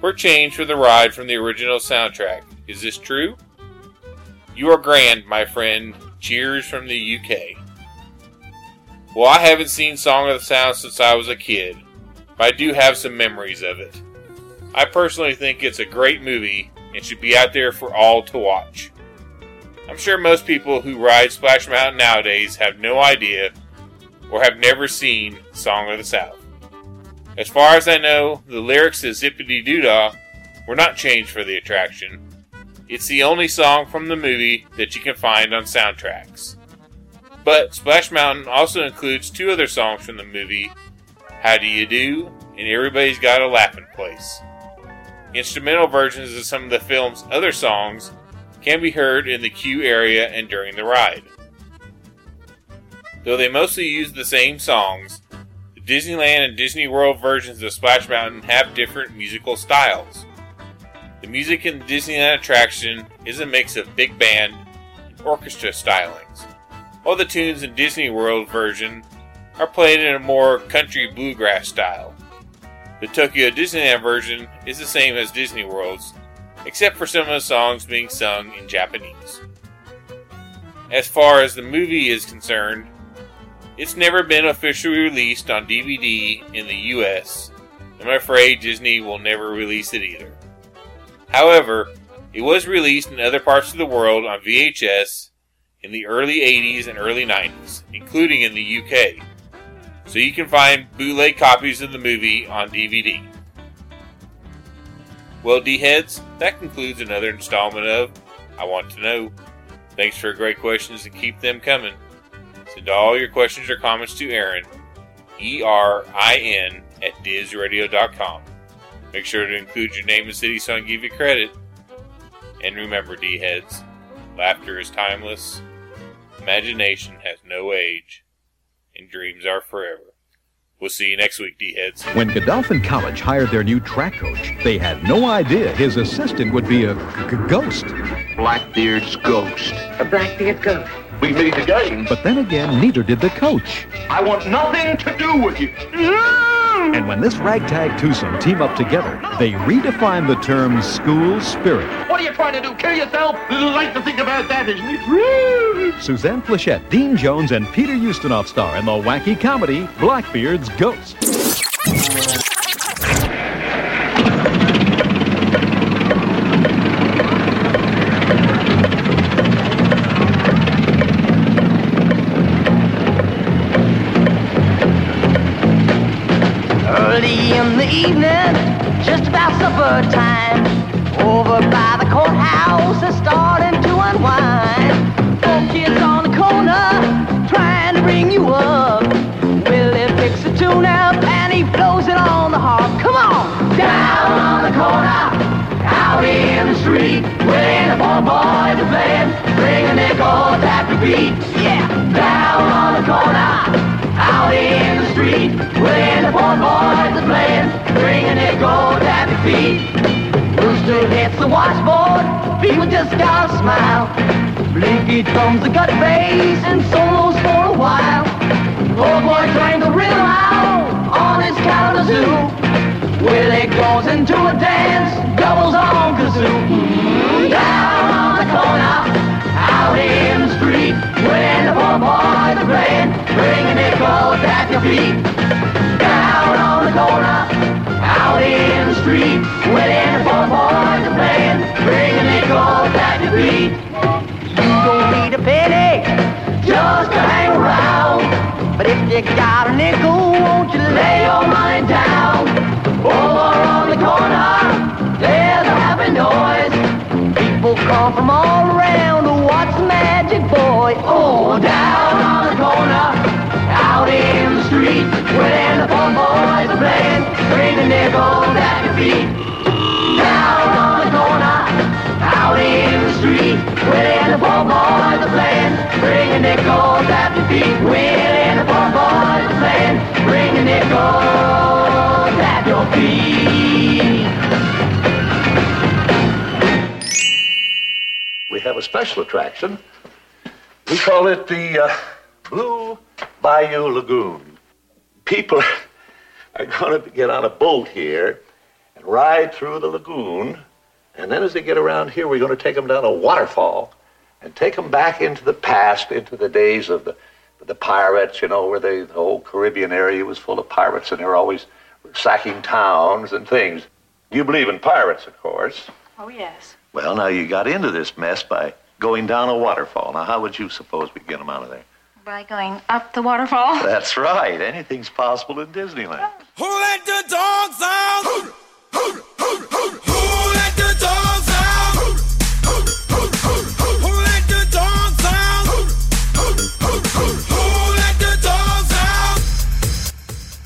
were changed for the ride from the original soundtrack. Is this true? You are grand, my friend. Cheers from the UK. Well, I haven't seen Song of the South since I was a kid, but I do have some memories of it. I personally think it's a great movie and should be out there for all to watch. I'm sure most people who ride Splash Mountain nowadays have no idea or have never seen Song of the South. As far as I know, the lyrics to Zippity Doo Dah were not changed for the attraction. It's the only song from the movie that you can find on soundtracks. But Splash Mountain also includes two other songs from the movie How Do You Do and Everybody's Got a Laughing Place. Instrumental versions of some of the film's other songs can be heard in the queue area and during the ride. Though they mostly use the same songs, the Disneyland and Disney World versions of Splash Mountain have different musical styles. The music in the Disneyland attraction is a mix of big band and orchestra stylings, while the tunes in Disney World version are played in a more country bluegrass style. The Tokyo Disneyland version is the same as Disney World's, except for some of the songs being sung in Japanese. As far as the movie is concerned, it's never been officially released on DVD in the US, I'm afraid Disney will never release it either. However, it was released in other parts of the world on VHS in the early 80s and early 90s, including in the UK, so you can find bootleg copies of the movie on DVD. Well, D heads, that concludes another installment of I Want to Know. Thanks for great questions and keep them coming. Send all your questions or comments to Erin, E R I N, at DizRadio.com. Make sure to include your name and city so I can give you credit. And remember, D heads, laughter is timeless, imagination has no age, and dreams are forever. We'll see you next week, D heads. When Godolphin College hired their new track coach, they had no idea his assistant would be a g- g- ghost. Blackbeard's ghost. A Blackbeard ghost. We made the game. But then again, neither did the coach. I want nothing to do with you. Mm. And when this ragtag twosome team up together, they redefine the term school spirit. What are you trying to do? Kill yourself? Like to think about that, isn't it? Suzanne Pleshette, Dean Jones, and Peter Ustinov star in the wacky comedy Blackbeard's Ghost. Beat. Yeah, down on the corner. Out in the street, when the poor boys are playing, bring a nickel tap your feet. Rooster hits the washboard, people just gotta smile. Blinky drums the gut bass and solos for a while. Poor boy drank the rhythm out on his Kalamazoo. Willie goes into a dance, doubles on kazoo. Down on the corner, out in the street, when the poor boys are playing, bring a nickel tap your feet. Down on the corner, out in the street, when the poor boys are playing, bring a nickel tap your feet. You don't need a penny just to hang around. But if you got a nickel, won't you lay your money down? Over on the corner, there's a happy noise. People come from all around to magic boy. Oh, down on the corner, out in the street, when the poor boys are playing, bring a nickel at your feet. Down on the corner, out in the street, when the poor boys are playing, bring a nickel at your feet. When the poor boys are playing, bring a nickel at your feet. Special attraction. We call it the uh, Blue Bayou Lagoon. People [laughs] are going to get on a boat here and ride through the lagoon. And then as they get around here, we're going to take them down a waterfall and take them back into the past, into the days of the, the pirates, you know, where they, the whole Caribbean area was full of pirates and they were always sacking towns and things. You believe in pirates, of course. Oh, yes. Well, now you got into this mess by going down a waterfall. Now, how would you suppose we get them out of there? By going up the waterfall? [laughs] That's right. Anything's possible in Disneyland. Who let the dogs out? Who let the dogs out? Who let the dogs out? Who let the dogs out?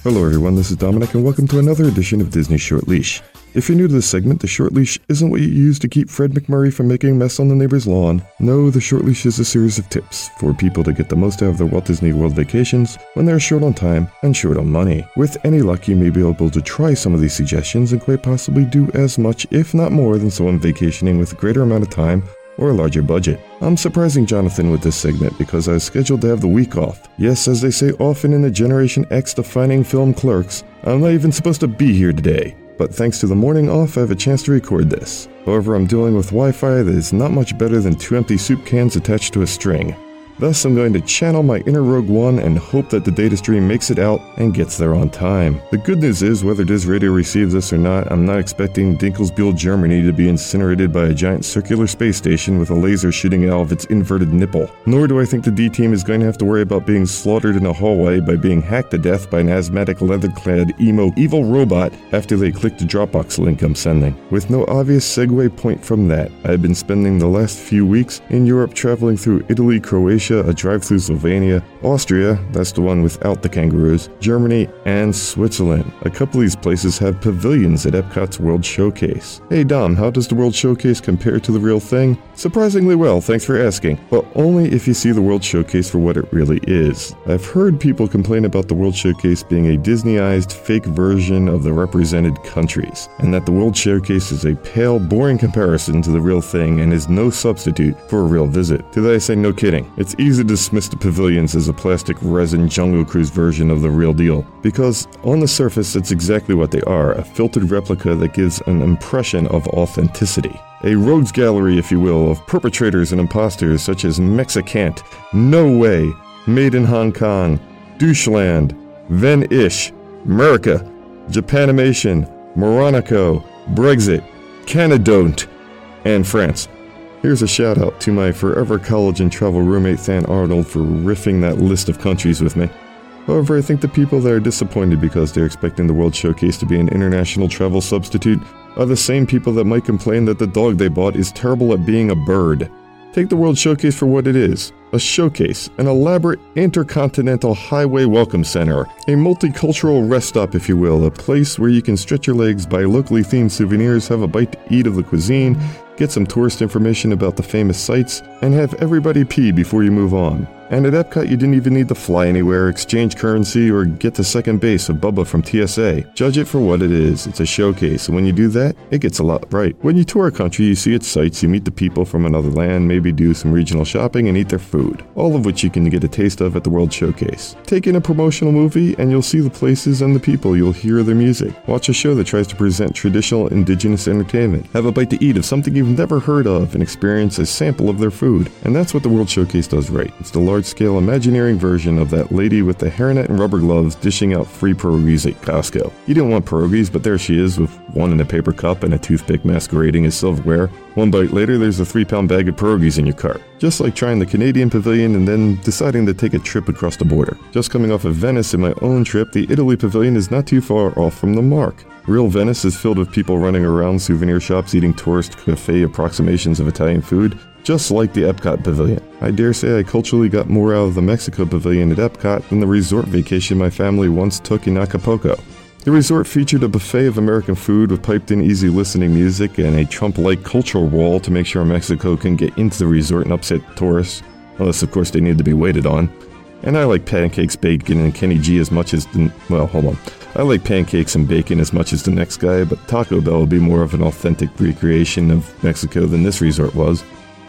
Hello, everyone. This is Domenic, and welcome to another edition of Disney Short Leash. If you're new to this segment, the short leash isn't what you use to keep Fred MacMurray from making a mess on the neighbor's lawn. No, the short leash is a series of tips for people to get the most out of their Walt Disney World vacations when they're short on time and short on money. With any luck, you may be able to try some of these suggestions and quite possibly do as much, if not more, than someone vacationing with a greater amount of time or a larger budget. I'm surprising Jonathan with this segment because I was scheduled to have the week off. Yes, as they say often in the Generation X defining film clerks, I'm not even supposed to be here today. But thanks to the morning off, I have a chance to record this. However, I'm dealing with Wi Fi that is not much better than two empty soup cans attached to a string. Thus, I'm going to channel my inner Rogue One and hope that the data stream makes it out and gets there on time. The good news is, whether Diz Radio receives this or not, I'm not expecting Dinkelsbühl, Germany to be incinerated by a giant circular space station with a laser shooting out of its inverted nipple. Nor do I think the D team is going to have to worry about being slaughtered in a hallway by being hacked to death by an asthmatic leather clad emo evil robot after they click the Dropbox link I'm sending. With no obvious segue point from that, I've been spending the last few weeks in Europe traveling through Italy, Croatia, a drive through Slovenia, Austria, that's the one without the kangaroos, Germany, and Switzerland. A couple of these places have pavilions at Epcot's World Showcase. Hey Dom, how does the World Showcase compare to the real thing? Surprisingly well, thanks for asking, but only if you see the World Showcase for what it really is. I've heard people complain about the World Showcase being a Disneyized fake version of the represented countries, and that the World Showcase is a pale, boring comparison to the real thing and is no substitute for a real visit. To that I say no kidding. It's easy to dismiss the pavilions as a plastic resin Jungle Cruise version of the real deal, because on the surface it's exactly what they are, a filtered replica that gives an impression of authenticity. A rogues gallery, if you will, of perpetrators and imposters such as Mexicant, No Way, Made in Hong Kong, Doucheland, Ven Ish, America, Japanimation, Moronico, Brexit, Canadont, and France. Here's a shout out to my forever college and travel roommate Than Arnold for riffing that list of countries with me. However, I think the people that are disappointed because they're expecting the World Showcase to be an international travel substitute are the same people that might complain that the dog they bought is terrible at being a bird. Take the World Showcase for what it is a showcase, an elaborate intercontinental highway welcome center, a multicultural rest stop, if you will, a place where you can stretch your legs, buy locally themed souvenirs, have a bite to eat of the cuisine, get some tourist information about the famous sites, and have everybody pee before you move on. And at Epcot, you didn't even need to fly anywhere, exchange currency, or get to second base of Bubba from TSA. Judge it for what it is. It's a showcase, and when you do that, it gets a lot right. When you tour a country, you see its sights, you meet the people from another land, maybe do some regional shopping, and eat their food. All of which you can get a taste of at the World Showcase. Take in a promotional movie, and you'll see the places and the people. You'll hear their music. Watch a show that tries to present traditional indigenous entertainment. Have a bite to eat of something you've never heard of, and experience a sample of their food. And that's what the World Showcase does right. It's the large scale Imagineering version of that lady with the hairnet and rubber gloves dishing out free pierogies at Costco. You didn't want pierogies, but there she is with one in a paper cup and a toothpick masquerading as silverware. One bite later, there's a three pound bag of pierogies in your cart. Just like trying the Canadian pavilion and then deciding to take a trip across the border. Just coming off of Venice in my own trip, the Italy pavilion is not too far off from the mark. Real Venice is filled with people running around souvenir shops eating tourist cafe approximations of Italian food, just like the Epcot Pavilion. I dare say I culturally got more out of the Mexico Pavilion at Epcot than the resort vacation my family once took in Acapulco. The resort featured a buffet of American food with piped in easy listening music and a Trump like cultural wall to make sure Mexico can get into the resort and upset tourists, unless, of course, they need to be waited on. And I like pancakes, bacon, and Kenny G as much as the. Well, hold on. I like pancakes and bacon as much as the next guy, but Taco Bell will be more of an authentic recreation of Mexico than this resort was.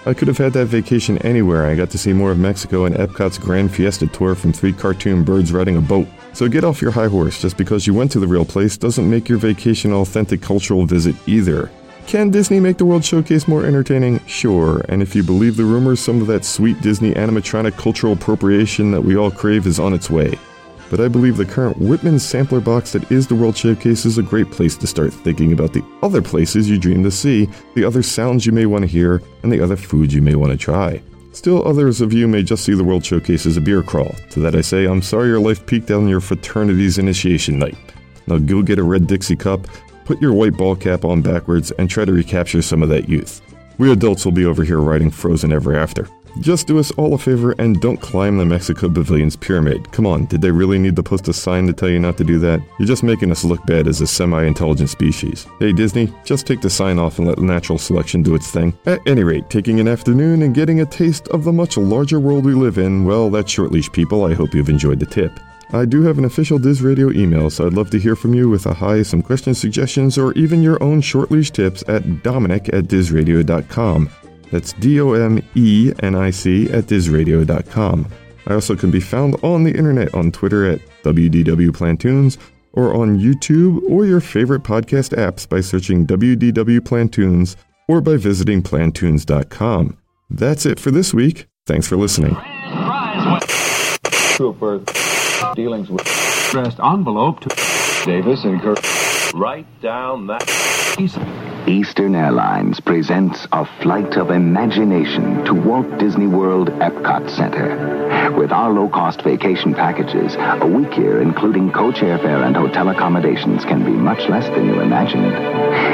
I could have had that vacation anywhere. I got to see more of Mexico and Epcot's Grand Fiesta tour from three cartoon birds riding a boat. So get off your high horse. Just because you went to the real place doesn't make your vacation an authentic cultural visit either. Can Disney make the World Showcase more entertaining? Sure, and if you believe the rumors, some of that sweet Disney animatronic cultural appropriation that we all crave is on its way but I believe the current Whitman sampler box that is the World Showcase is a great place to start thinking about the other places you dream to see, the other sounds you may want to hear, and the other foods you may want to try. Still, others of you may just see the World Showcase as a beer crawl. To that I say, I'm sorry your life peaked on your fraternity's initiation night. Now go get a red Dixie cup, put your white ball cap on backwards, and try to recapture some of that youth. We adults will be over here writing Frozen Ever After. Just do us all a favor and don't climb the Mexico Pavilion's pyramid. Come on, did they really need to post a sign to tell you not to do that? You're just making us look bad as a semi intelligent species. Hey, Disney, just take the sign off and let natural selection do its thing. At any rate, taking an afternoon and getting a taste of the much larger world we live in, well, that's short leash, people. I hope you've enjoyed the tip. I do have an official Diz Radio email, so I'd love to hear from you with a hi, some questions, suggestions, or even your own short leash tips at domenic at dizradio.com. That's D O M E N I C at dizradio.com. I also can be found on the internet on Twitter at WDW Plantoons or on YouTube or your favorite podcast apps by searching WDW Plantoons or by visiting plantoons.com. That's it for this week. Thanks for listening. Dealings with stressed envelope to Davis and Kirk. Right down that. Eastern Airlines presents a flight of imagination to Walt Disney World Epcot Center. With our low-cost vacation packages, a week here, including coach airfare and hotel accommodations, can be much less than you imagined.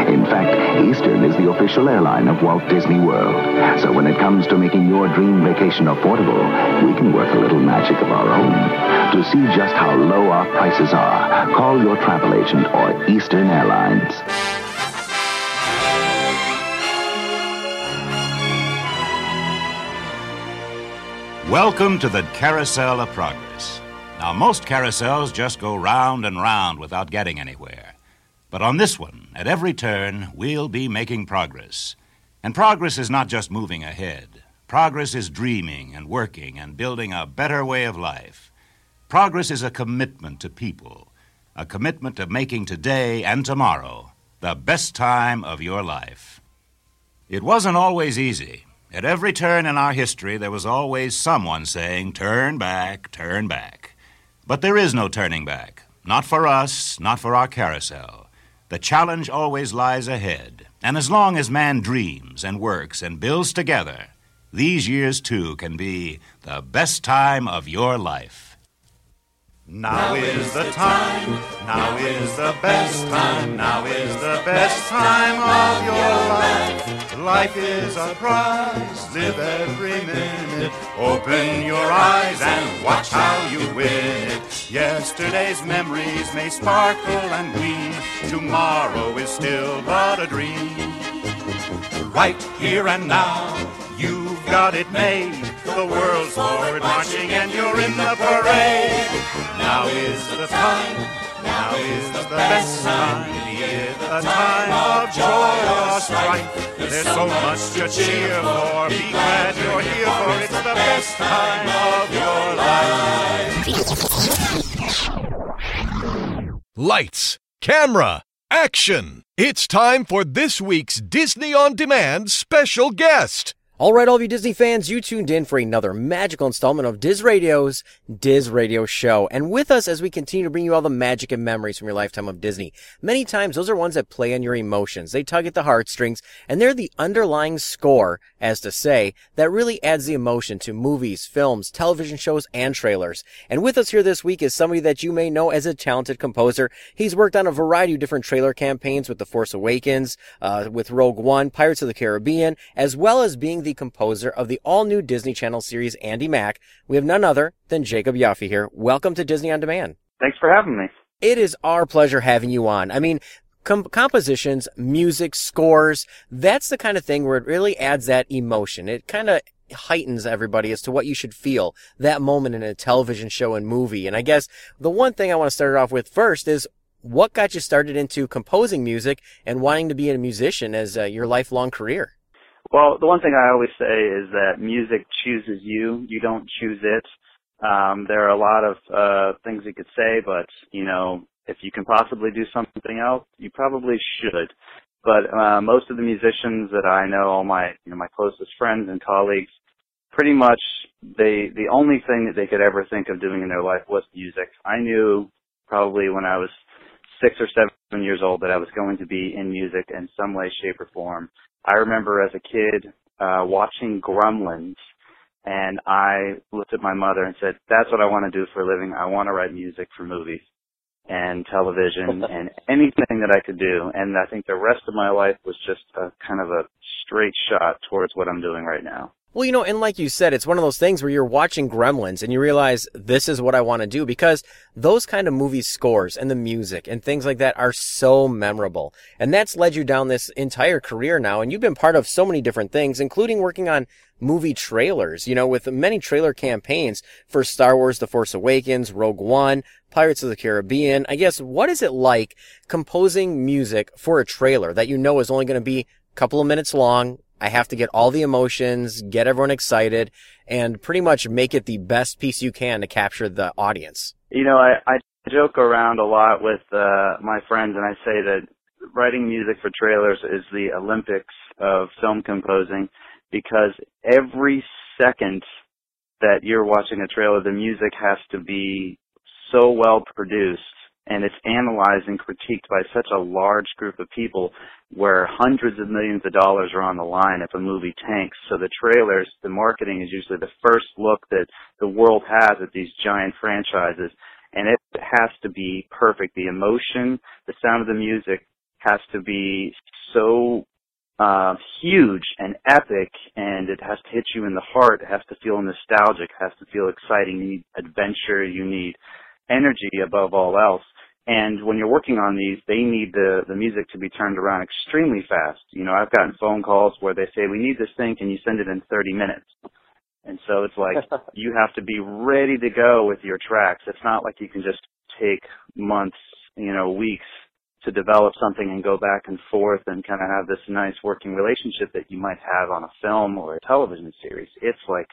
In fact, Eastern is the official airline of Walt Disney World. So when it comes to making your dream vacation affordable, we can work a little magic of our own. To see just how low our prices are, call your travel agent or Eastern Airlines. Welcome to the Carousel of Progress. Now, most carousels just go round and round without getting anywhere. But on this one, at every turn, we'll be making progress. And progress is not just moving ahead, progress is dreaming and working and building a better way of life. Progress is a commitment to people, a commitment to making today and tomorrow the best time of your life. It wasn't always easy. At every turn in our history, there was always someone saying, Turn back, turn back. But there is no turning back. Not for us, not for our carousel. The challenge always lies ahead. And as long as man dreams and works and builds together, these years too can be the best time of your life. Now is the time, now is the best time, now is the best time of your life. Life is a prize, live every minute. Open your eyes and watch how you win it. Yesterday's memories may sparkle and gleam, tomorrow is still but a dream. Right here and now, got it made. The world's forward marching and you're in the parade. Now is the time, now is the best time. Is a time of joy or strife. There's so much to cheer for. Be glad you're here for it's the best time of your life. Lights, camera, action! It's time for this week's Disney On Demand special guest. All right, all of you Disney fans, you tuned in for another magical installment of Diz Radio's Diz Radio Show. And with us as we continue to bring you all the magic and memories from your lifetime of Disney. Many times those are ones that play on your emotions. They tug at the heartstrings and they're the underlying score, as to say, that really adds the emotion to movies, films, television shows, and trailers. And with us here this week is somebody that you may know as a talented composer. He's worked on a variety of different trailer campaigns with The Force Awakens, uh, with Rogue One, Pirates of the Caribbean, as well as being the composer of the all new Disney Channel series Andi Mack. We have none other than Jacob Yoffee here. Welcome to Disney on Demand. Thanks for having me. It is our pleasure having you on. I mean, com- compositions, music, scores, that's the kind of thing where it really adds that emotion. It kind of heightens everybody as to what you should feel that moment in a television show and movie. And I guess the one thing I want to start off with first is what got you started into composing music and wanting to be a musician as uh, your lifelong career? Well, the one thing I always say is that music chooses you. You don't choose it. Um, there are a lot of uh, things you could say, but you know, if you can possibly do something else, you probably should. But uh, most of the musicians that I know, all my you know my closest friends and colleagues, pretty much they the only thing that they could ever think of doing in their life was music. I knew probably when I was six or seven years old that I was going to be in music in some way, shape, or form. I remember as a kid uh, watching Gremlins, and I looked at my mother and said, "That's what I want to do for a living. I want to write music for movies and television [laughs] and anything that I could do." And I think the rest of my life was just a kind of a straight shot towards what I'm doing right now. Well, you know, and like you said, it's one of those things where you're watching Gremlins and you realize this is what I want to do because those kind of movie scores and the music and things like that are so memorable. And that's led you down this entire career now. And you've been part of so many different things, including working on movie trailers, you know, with many trailer campaigns for Star Wars The Force Awakens, Rogue One, Pirates of the Caribbean. I guess, what is it like composing music for a trailer that you know is only going to be couple of minutes long, I have to get all the emotions, get everyone excited, and pretty much make it the best piece you can to capture the audience. You know, I, I joke around a lot with uh, my friends, and I say that writing music for trailers is the Olympics of film composing because every second that you're watching a trailer, the music has to be so well produced and it's analyzed and critiqued by such a large group of people where hundreds of millions of dollars are on the line if a movie tanks. So the trailers, the marketing is usually the first look that the world has at these giant franchises and it has to be perfect. The emotion, the sound of the music has to be so uh, huge and epic, and it has to hit you in the heart. It has to feel nostalgic. It has to feel exciting. You need adventure. You need energy above all else. And when you're working on these, they need the the music to be turned around extremely fast. You know, I've gotten phone calls where they say, "We need this thing. Can you send it in 30 minutes?" And so it's like [laughs] you have to be ready to go with your tracks. It's not like you can just take months, you know, weeks to develop something and go back and forth and kind of have this nice working relationship that you might have on a film or a television series. It's like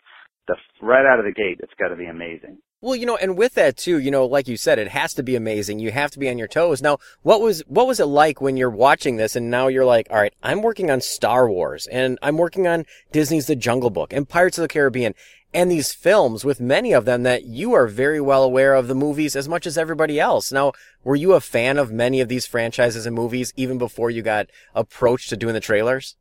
the right out of the gate, it's got to be amazing. Well, you know, and with that too, you know, like you said, it has to be amazing. You have to be on your toes. Now, what was what was it like when you're watching this and now you're like, all right, I'm working on Star Wars and I'm working on Disney's The Jungle Book and Pirates of the Caribbean and these films with many of them that you are very well aware of the movies as much as everybody else. Now, were you a fan of many of these franchises and movies even before you got approached to doing the trailers?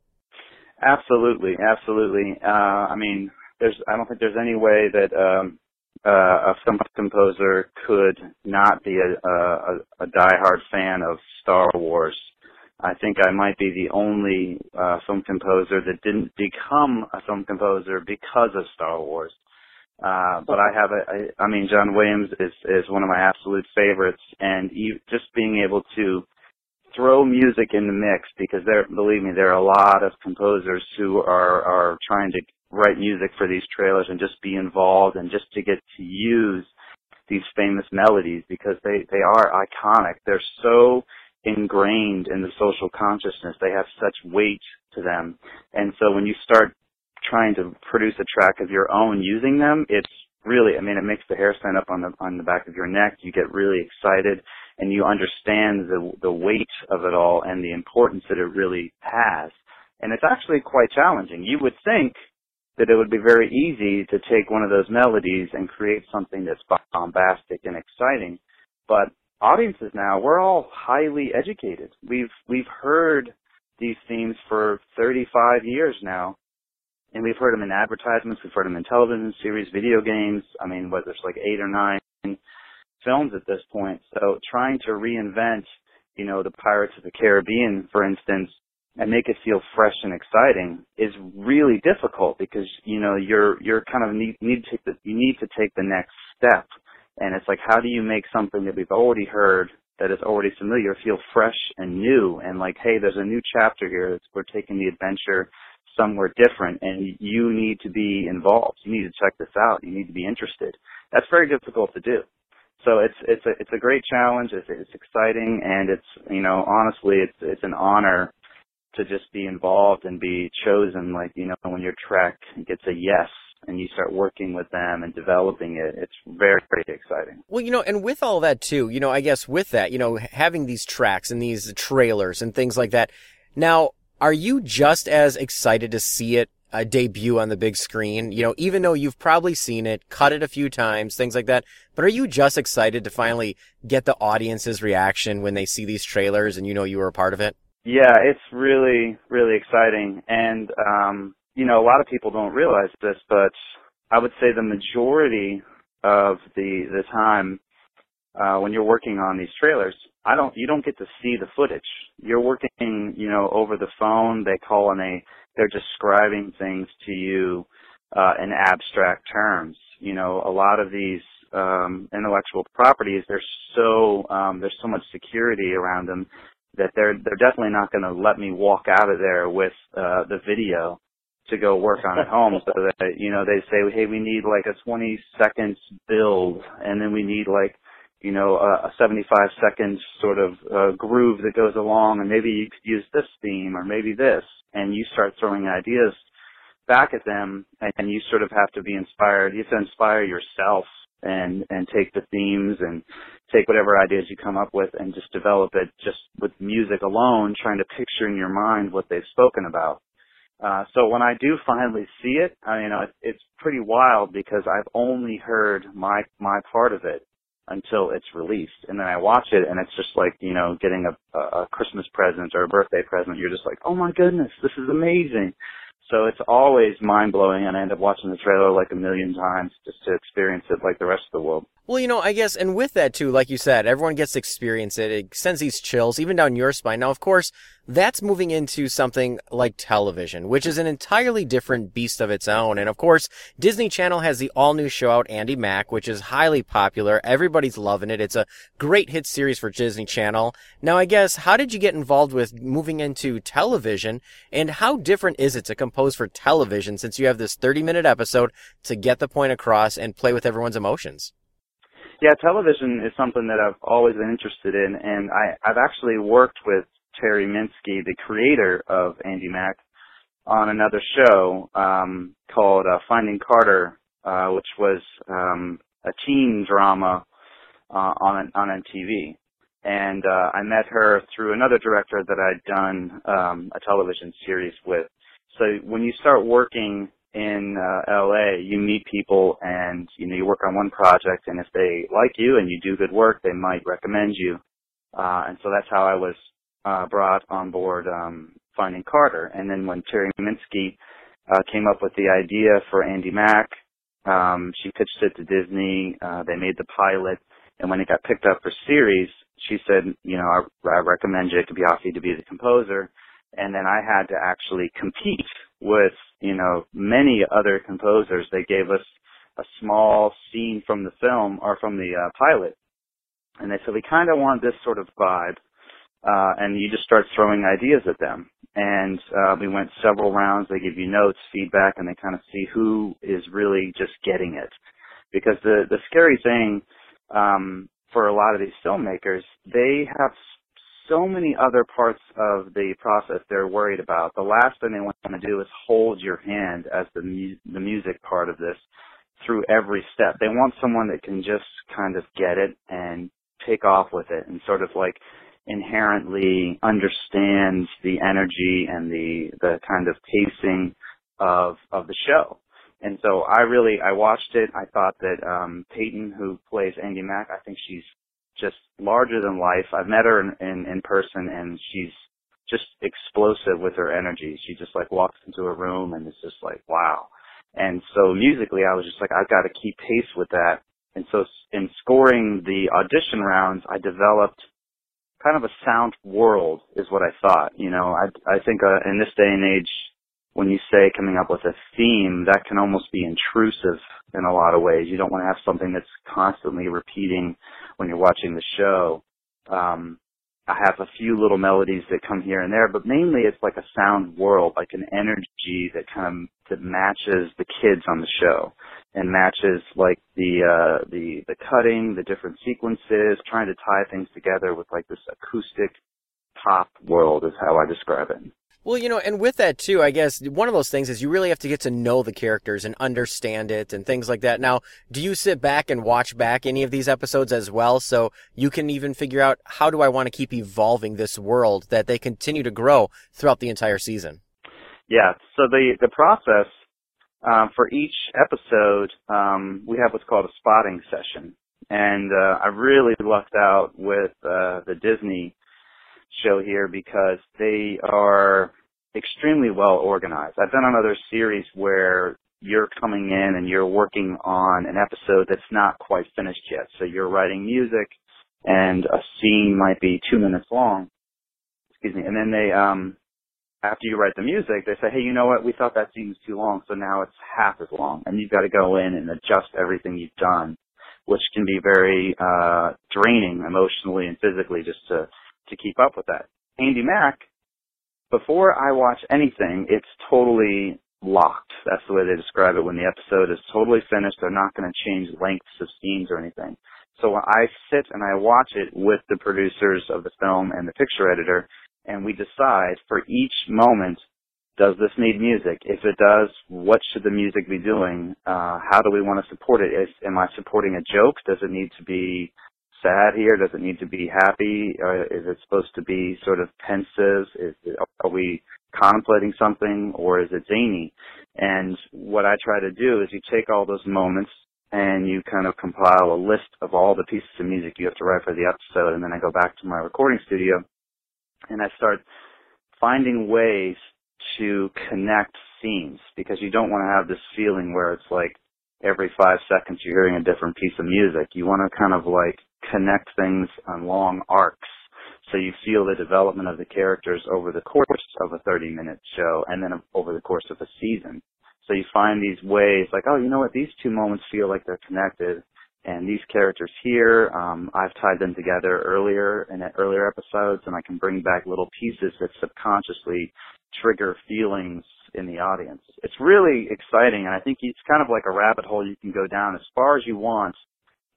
Absolutely, absolutely. Uh, I mean, there's I don't think there's any way that um, uh, a film composer could not be a, a, a diehard fan of Star Wars. I think I might be the only uh, film composer that didn't become a film composer because of Star Wars. Uh, but I have a, I, I mean, John Williams is, is one of my absolute favorites and you, just being able to throw music in the mix because there, believe me, there are a lot of composers who are, are trying to write music for these trailers and just be involved and just to get to use these famous melodies because they, they are iconic. They're so ingrained in the social consciousness. They have such weight to them. And so when you start trying to produce a track of your own using them, it's really, I mean, it makes the hair stand up on the, on the back of your neck. You get really excited and you understand the, the weight of it all and the importance that it really has. And it's actually quite challenging. You would think that it would be very easy to take one of those melodies and create something that's bombastic and exciting. But audiences now, we're all highly educated. We've we've heard these themes for 35 years now, and we've heard them in advertisements, we've heard them in television series, video games. I mean, whether it's like eight or nine films at this point. So trying to reinvent, you know, the Pirates of the Caribbean, for instance, and make it feel fresh and exciting is really difficult because you know you're you're kind of need need to take the, you need to take the next step. And it's like how do you make something that we've already heard that is already familiar feel fresh and new? And like hey there's a new chapter here. We're taking the adventure somewhere different and you need to be involved. You need to check this out. You need to be interested. That's very difficult to do. So it's it's a it's a great challenge. It's it's exciting and it's you know honestly it's it's an honor to just be involved and be chosen like you know when your track gets a yes and you start working with them and developing it it's very very exciting. Well you know and with all that too you know i guess with that you know having these tracks and these trailers and things like that now are you just as excited to see it uh, debut on the big screen? You know even though you've probably seen it cut it a few times things like that but are you just excited to finally get the audience's reaction when they see these trailers and you know you were a part of it yeah, it's really, really exciting. And, um, you know, a lot of people don't realize this, but I would say the majority of the, the time, uh, when you're working on these trailers, I don't, you don't get to see the footage. You're working, you know, over the phone. They call and they, they're describing things to you, uh, in abstract terms. You know, a lot of these, um, intellectual properties, there's so, um, there's so much security around them that they're they're definitely not going to let me walk out of there with uh, the video to go work on at home. so [laughs] that you know they say, hey, we need like a 20 seconds build, and then we need like you know a, a 75 second sort of uh, groove that goes along, and maybe you could use this theme or maybe this, and you start throwing ideas back at them, and you sort of have to be inspired. You have to inspire yourself and and take the themes and take whatever ideas you come up with and just develop it just with music alone, trying to picture in your mind what they've spoken about. Uh, so when I do finally see it, I mean, uh, it's pretty wild because I've only heard my my part of it until it's released, and then I watch it, and it's just like you know getting a, a Christmas present or a birthday present. You're just like, oh my goodness, this is amazing. So it's always mind blowing, and I end up watching the trailer like a million times just to experience it like the rest of the world. Well, you know, I guess, and with that too, like you said, everyone gets to experience it. It sends these chills even down your spine. Now, of course, that's moving into something like television, which is an entirely different beast of its own. And of course, Disney Channel has the all new show out, Andi Mack, which is highly popular. Everybody's loving it. It's a great hit series for Disney Channel. Now, I guess, how did you get involved with moving into television and how different is it to compose for television since you have this 30 minute episode to get the point across and play with everyone's emotions? Yeah, television is something that I've always been interested in, and I, I've actually worked with Terry Minsky, the creator of Andi Mack, on another show um, called uh, Finding Carter, uh, which was um, a teen drama uh, on on MTV. And uh, I met her through another director that I'd done um, a television series with. So when you start working in uh, LA, you meet people and you know you work on one project, and if they like you and you do good work, they might recommend you. Uh, and so that's how I was uh, brought on board um, Finding Carter. And then when Terry Minsky uh, came up with the idea for Andi Mack, um, she pitched it to Disney. Uh, they made the pilot, and when it got picked up for series, she said, you know, I, I recommend Jacob Yoffee to be the composer. And then I had to actually compete with, you know, many other composers. They gave us a small scene from the film or from the uh, pilot. And they said, we kind of want this sort of vibe. Uh, and you just start throwing ideas at them. And uh, we went several rounds. They give you notes, feedback, and they kind of see who is really just getting it. Because the the scary thing um, for a lot of these filmmakers, they have so many other parts of the process they're worried about. The last thing they want to do is hold your hand as the mu- the music part of this through every step. They want someone that can just kind of get it and take off with it and sort of like inherently understands the energy and the the kind of pacing of of the show. And so I really I watched it. I thought that um Peyton, who plays Andi Mack, I think she's just larger than life. I've met her in, in, in person and she's just explosive with her energy. She just like walks into a room and it's just like, wow. And so musically I was just like, I've got to keep pace with that. And so in scoring the audition rounds, I developed kind of a sound world is what I thought. You know, I, I think uh, in this day and age, when you say coming up with a theme, that can almost be intrusive in a lot of ways. You don't want to have something that's constantly repeating when you're watching the show. Um, I have a few little melodies that come here and there, but mainly it's like a sound world, like an energy that kind of that matches the kids on the show and matches like the uh the the cutting, the different sequences, trying to tie things together with like this acoustic pop world is how I describe it. Well, you know, and with that too, I guess one of those things is you really have to get to know the characters and understand it and things like that. Now, do you sit back and watch back any of these episodes as well so you can even figure out how do I want to keep evolving this world that they continue to grow throughout the entire season? Yeah. So the the process um, for each episode, um, we have what's called a spotting session, and uh, I really lucked out with uh, the Disney show here because they are extremely well organized. I've been on other series where you're coming in and you're working on an episode that's not quite finished yet. So you're writing music and a scene might be two minutes long. Excuse me. And then they, um, after you write the music, they say, hey, you know what? We thought that scene was too long, so now it's half as long. And you've got to go in and adjust everything you've done, which can be very, uh, draining emotionally and physically just to to keep up with that. Andi Mack, before I watch anything, it's totally locked. That's the way they describe it when the episode is totally finished. They're not going to change lengths of scenes or anything. So I sit and I watch it with the producers of the film and the picture editor, and we decide for each moment, does this need music? If it does, what should the music be doing? Uh, how do we want to support it? Is, am I supporting a joke? Does it need to be sad here? Does it need to be happy? Or is it supposed to be sort of pensive? Is, are we contemplating something or is it zany? And what I try to do is you take all those moments and you kind of compile a list of all the pieces of music you have to write for the episode and then I go back to my recording studio and I start finding ways to connect scenes because you don't want to have this feeling where it's like every five seconds you're hearing a different piece of music. You want to kind of like connect things on long arcs so you feel the development of the characters over the course of a 30 minute show and then over the course of a season. So you find these ways like, oh, you know what, these two moments feel like they're connected and these characters here, um, I've tied them together earlier in earlier episodes and I can bring back little pieces that subconsciously trigger feelings in the audience. It's really exciting and I think it's kind of like a rabbit hole you can go down as far as you want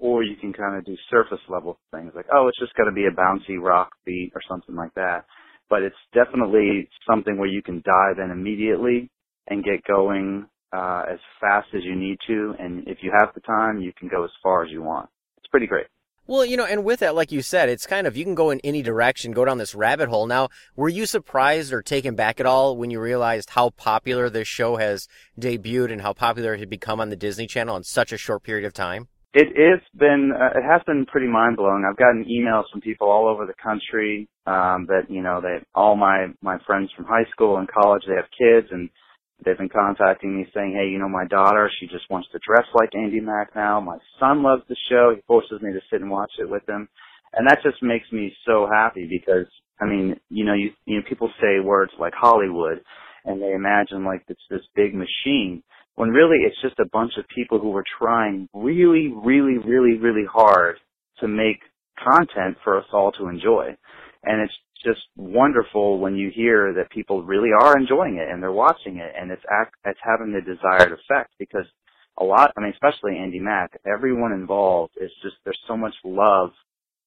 or you can kind of do surface level things like, oh, it's just going to be a bouncy rock beat or something like that. But it's definitely something where you can dive in immediately and get going uh, as fast as you need to. And if you have the time, you can go as far as you want. It's pretty great. Well, you know, and with that, like you said, it's kind of, you can go in any direction, go down this rabbit hole. Now, were you surprised or taken back at all when you realized how popular this show has debuted and how popular it had become on the Disney Channel in such a short period of time? It has been, uh, it has been pretty mind blowing. I've gotten emails from people all over the country, um, that, you know, that all my, my friends from high school and college, they have kids and they've been contacting me saying, hey, you know, my daughter, she just wants to dress like Andi Mack now. My son loves the show. He forces me to sit and watch it with him. And that just makes me so happy because, I mean, you know, you, you know, people say words like Hollywood and they imagine like it's this big machine when really it's just a bunch of people who were trying really, really, really, really hard to make content for us all to enjoy. And it's just wonderful when you hear that people really are enjoying it and they're watching it and it's act, it's having the desired effect because a lot, I mean, especially Andi Mack, everyone involved is just, there's so much love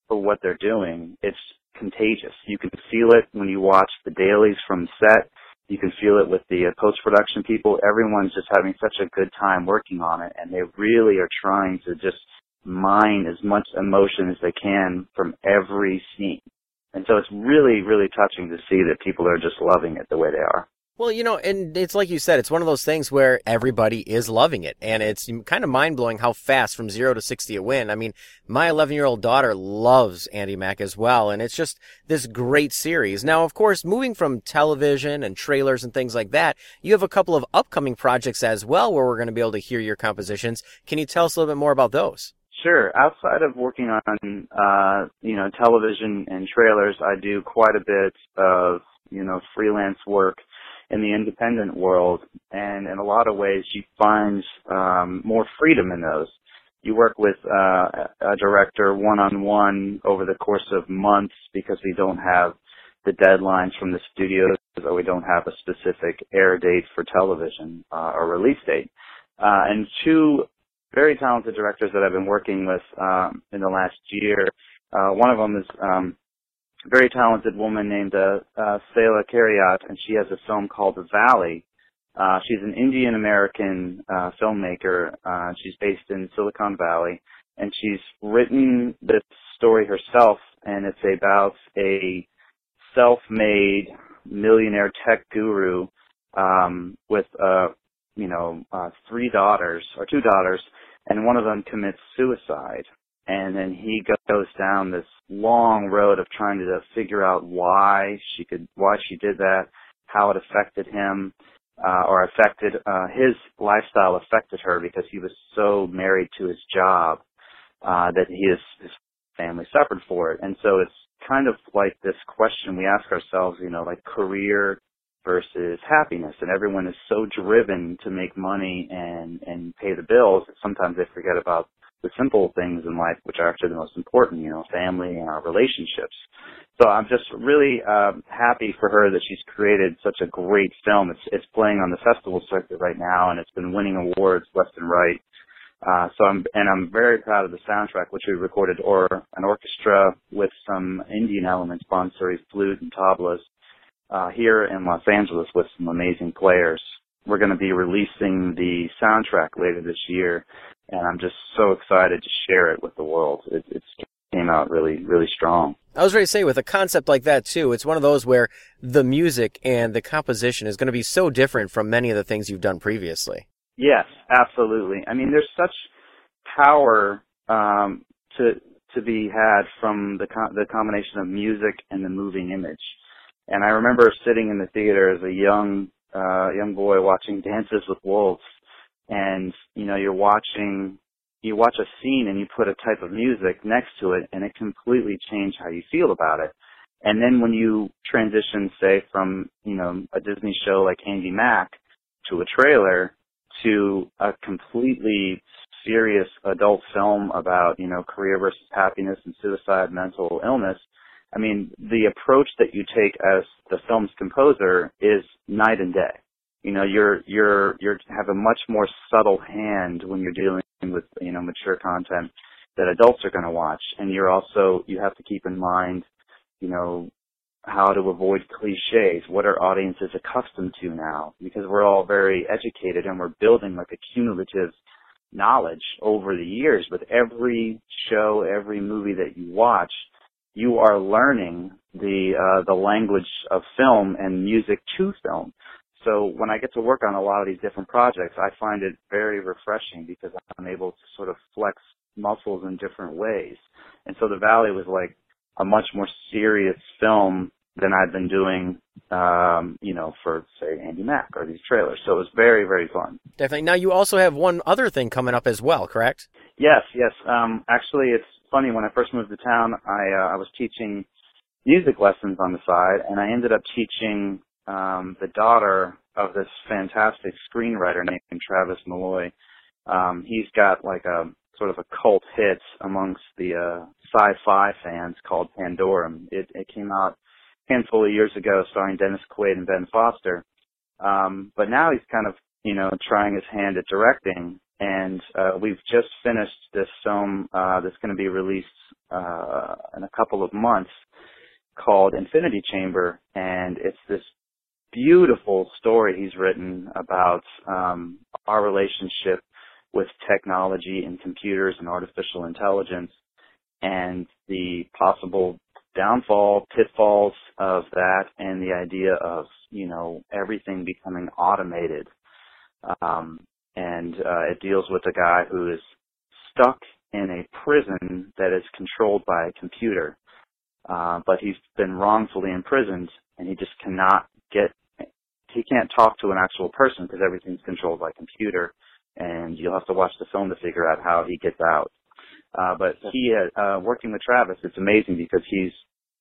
for what they're doing. It's contagious. You can feel it when you watch the dailies from set. You can feel it with the uh, post-production people. Everyone's just having such a good time working on it and they really are trying to just mine as much emotion as they can from every scene. And so it's really, really touching to see that people are just loving it the way they are. Well, you know, and it's like you said, it's one of those things where everybody is loving it. And it's kind of mind blowing how fast from zero to 60 a win. I mean, my 11 year old daughter loves Andi Mack as well. And it's just this great series. Now, of course, moving from television and trailers and things like that, you have a couple of upcoming projects as well where we're going to be able to hear your compositions. Can you tell us a little bit more about those? Sure. Outside of working on, uh, you know, television and trailers, I do quite a bit of, you know, freelance work in the independent world. And in a lot of ways, you find, um, more freedom in those. You work with, uh, a director one-on-one over the course of months because we don't have the deadlines from the studios or we don't have a specific air date for television, uh, or release date. Uh, and two very talented directors that I've been working with um, in the last year. Uh, one of them is um, very talented woman named uh, uh, Saila Kariat, and she has a film called The Valley. Uh, she's an Indian American uh, filmmaker. Uh, she's based in Silicon Valley, and she's written this story herself, and it's about a self-made millionaire tech guru um, with uh, you know, uh, three daughters or two daughters, and one of them commits suicide. And then he goes down this long road of trying to figure out why she could, why she did that, how it affected him, uh, or affected, uh, his lifestyle affected her because he was so married to his job, uh, that his, his family suffered for it. And so it's kind of like this question we ask ourselves, you know, like career versus happiness and everyone is so driven to make money and and pay the bills that sometimes they forget about the simple things in life which are actually the most important you know family and our relationships. So i'm just really um happy for her that she's created such a great film. It's it's playing on the festival circuit right now and it's been winning awards left and right. Uh, so I'm, and I'm very proud of the soundtrack, which we recorded or an orchestra with some Indian elements, bansuri, flute, and tablas uh, here in Los Angeles with some amazing players. We're going to be releasing the soundtrack later this year, and I'm just so excited to share it with the world. It, it's came out really, really strong. I was ready to say with a concept like that too, it's one of those where the music and the composition is going to be so different from many of the things you've done previously. Yes, absolutely. I mean, there's such power um, to to be had from the co- the combination of music and the moving image. And I remember sitting in the theater as a young uh, young boy watching Dances with Wolves, and you know you're watching you watch a scene and you put a type of music next to it, and it completely changed how you feel about it. And then when you transition, say, from you know a Disney show like Andi Mack to a trailer to a completely serious adult film about you know career versus happiness and suicide, mental illness. I mean, the approach that you take as the film's composer is night and day. You know, you're you're you're have a much more subtle hand when you're dealing with you know mature content that adults are going to watch, and you're also you have to keep in mind, you know, how to avoid cliches. What are audiences accustomed to now? Because we're all very educated and we're building like a cumulative knowledge over the years. With every show, every movie that you watch, you are learning the uh, the language of film and music to film. So when I get to work on a lot of these different projects, I find it very refreshing because I'm able to sort of flex muscles in different ways. And so The Valley was like a much more serious film than I'd been doing, um, you know, for say Andi Mack or these trailers. So it was very, very fun. Definitely. Now you also have one other thing coming up as well, correct? Yes, yes. Um, actually, it's funny. When I first moved to town, I uh, I was teaching music lessons on the side, and I ended up teaching um, the daughter of this fantastic screenwriter named Travis Milloy. Um, he's got like a sort of a cult hit amongst the uh, sci-fi fans called Pandorum. It, it came out a handful of years ago, starring Dennis Quaid and Ben Foster. Um, but now he's kind of you know trying his hand at directing, and uh, we've just finished this film uh, that's going to be released uh, in a couple of months called Infinity Chamber, and it's this beautiful story he's written about um, our relationship with technology and computers and artificial intelligence and the possible downfall, pitfalls of that, and the idea of you know everything becoming automated. Um, and uh, it deals with a guy who is stuck in a prison that is controlled by a computer, uh, but he's been wrongfully imprisoned, and he just cannot get. He can't talk to an actual person because everything's controlled by computer, and you'll have to watch the film to figure out how he gets out. Uh, but he, uh, working with Travis, it's amazing because he's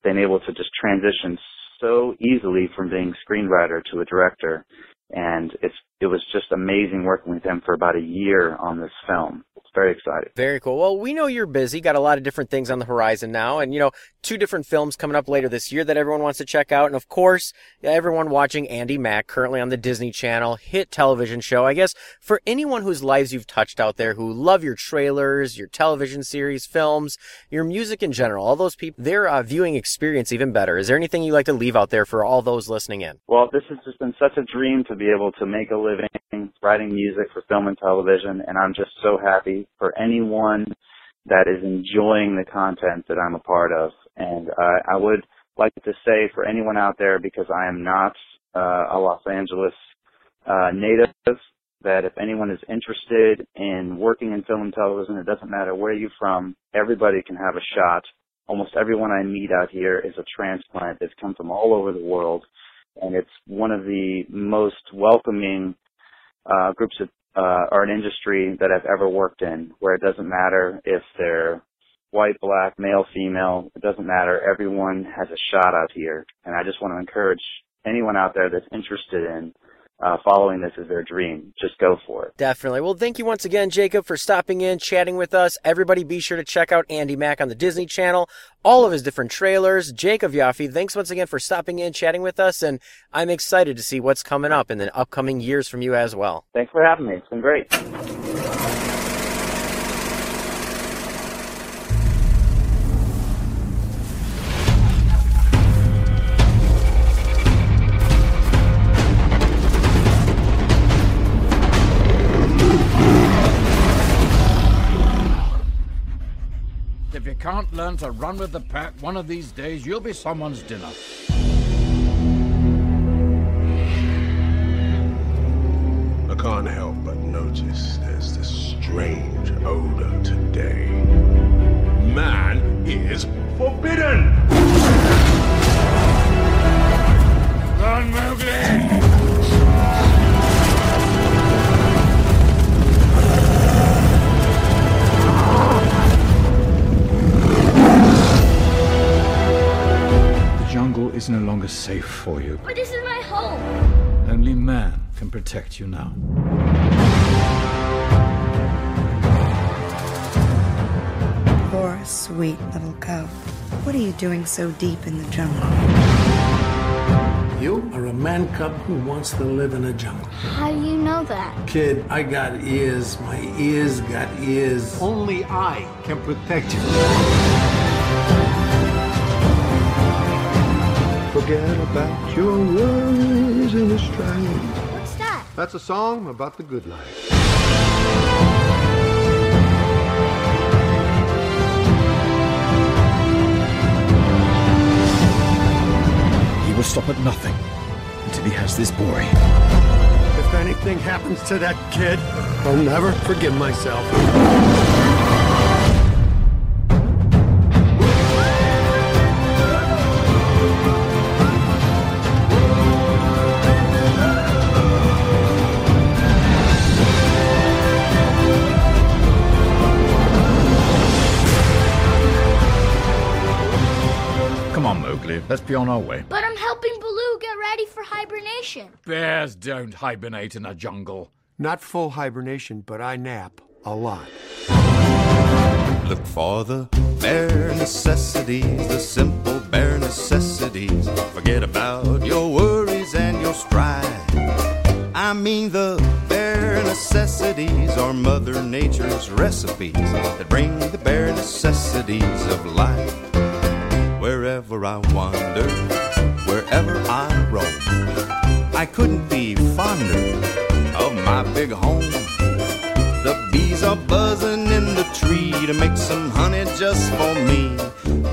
been able to just transition so easily from being screenwriter to a director and it's it was just amazing working with him for about a year on this film. It's very exciting. Very cool. Well, we know you're busy, got a lot of different things on the horizon now, and you know, two different films coming up later this year that everyone wants to check out, and of course, everyone watching Andi Mack currently on the Disney Channel hit television show. I guess for anyone whose lives you've touched out there who love your trailers, your television series, films, your music in general, all those people, their uh, viewing experience even better. Is there anything you'd like to leave out there for all those listening in? Well, this has just been such a dream to be able to make a living writing music for film and television, and I'm just so happy for anyone that is enjoying the content that I'm a part of. And uh, I would like to say for anyone out there, because I am not uh, a Los Angeles uh, native, that if anyone is interested in working in film and television, it doesn't matter where you're from, everybody can have a shot. Almost everyone I meet out here is a transplant that's come from all over the world and it's one of the most welcoming uh, groups of uh, or an industry that I've ever worked in, where it doesn't matter if they're white, black, male, female. It doesn't matter. Everyone has a shot out here, and I just want to encourage anyone out there that's interested in uh, following this as their dream. Just go for it. Definitely. Well, thank you once again, Jacob, for stopping in, chatting with us. Everybody be sure to check out Andi Mack on the Disney Channel, all of his different trailers. Jacob Yoffee, thanks once again for stopping in, chatting with us, and I'm excited to see what's coming up in the upcoming years from you as well. Thanks for having me. It's been great. Can't learn to run with the pack, one of these days you'll be someone's dinner. I can't help but notice there's this strange odor today. Man is forbidden! Run, Mowgli! Jungle is no longer safe for you. But this is my home. Only man can protect you now. Poor, sweet little cub. What are you doing so deep in the jungle? You are a man cub who wants to live in a jungle. How do you know that? Kid, I got ears. My ears got ears. Only I can protect you. Forget about your worries and the strife. What's that? That's a song about the good life. He will stop at nothing until he has this boy. If anything happens to that kid, I'll never forgive myself. Let's be on our way. But I'm helping Baloo get ready for hibernation. Bears don't hibernate in a jungle. Not full hibernation, but I nap a lot. Look for the bare necessities, the simple bare necessities. Forget about your worries and your strife. I mean the bare necessities are Mother Nature's recipes that bring the bare necessities of life. Wherever I wander, wherever I roam, I couldn't be fonder of my big home. The bees are buzzing in the tree to make some honey just for me.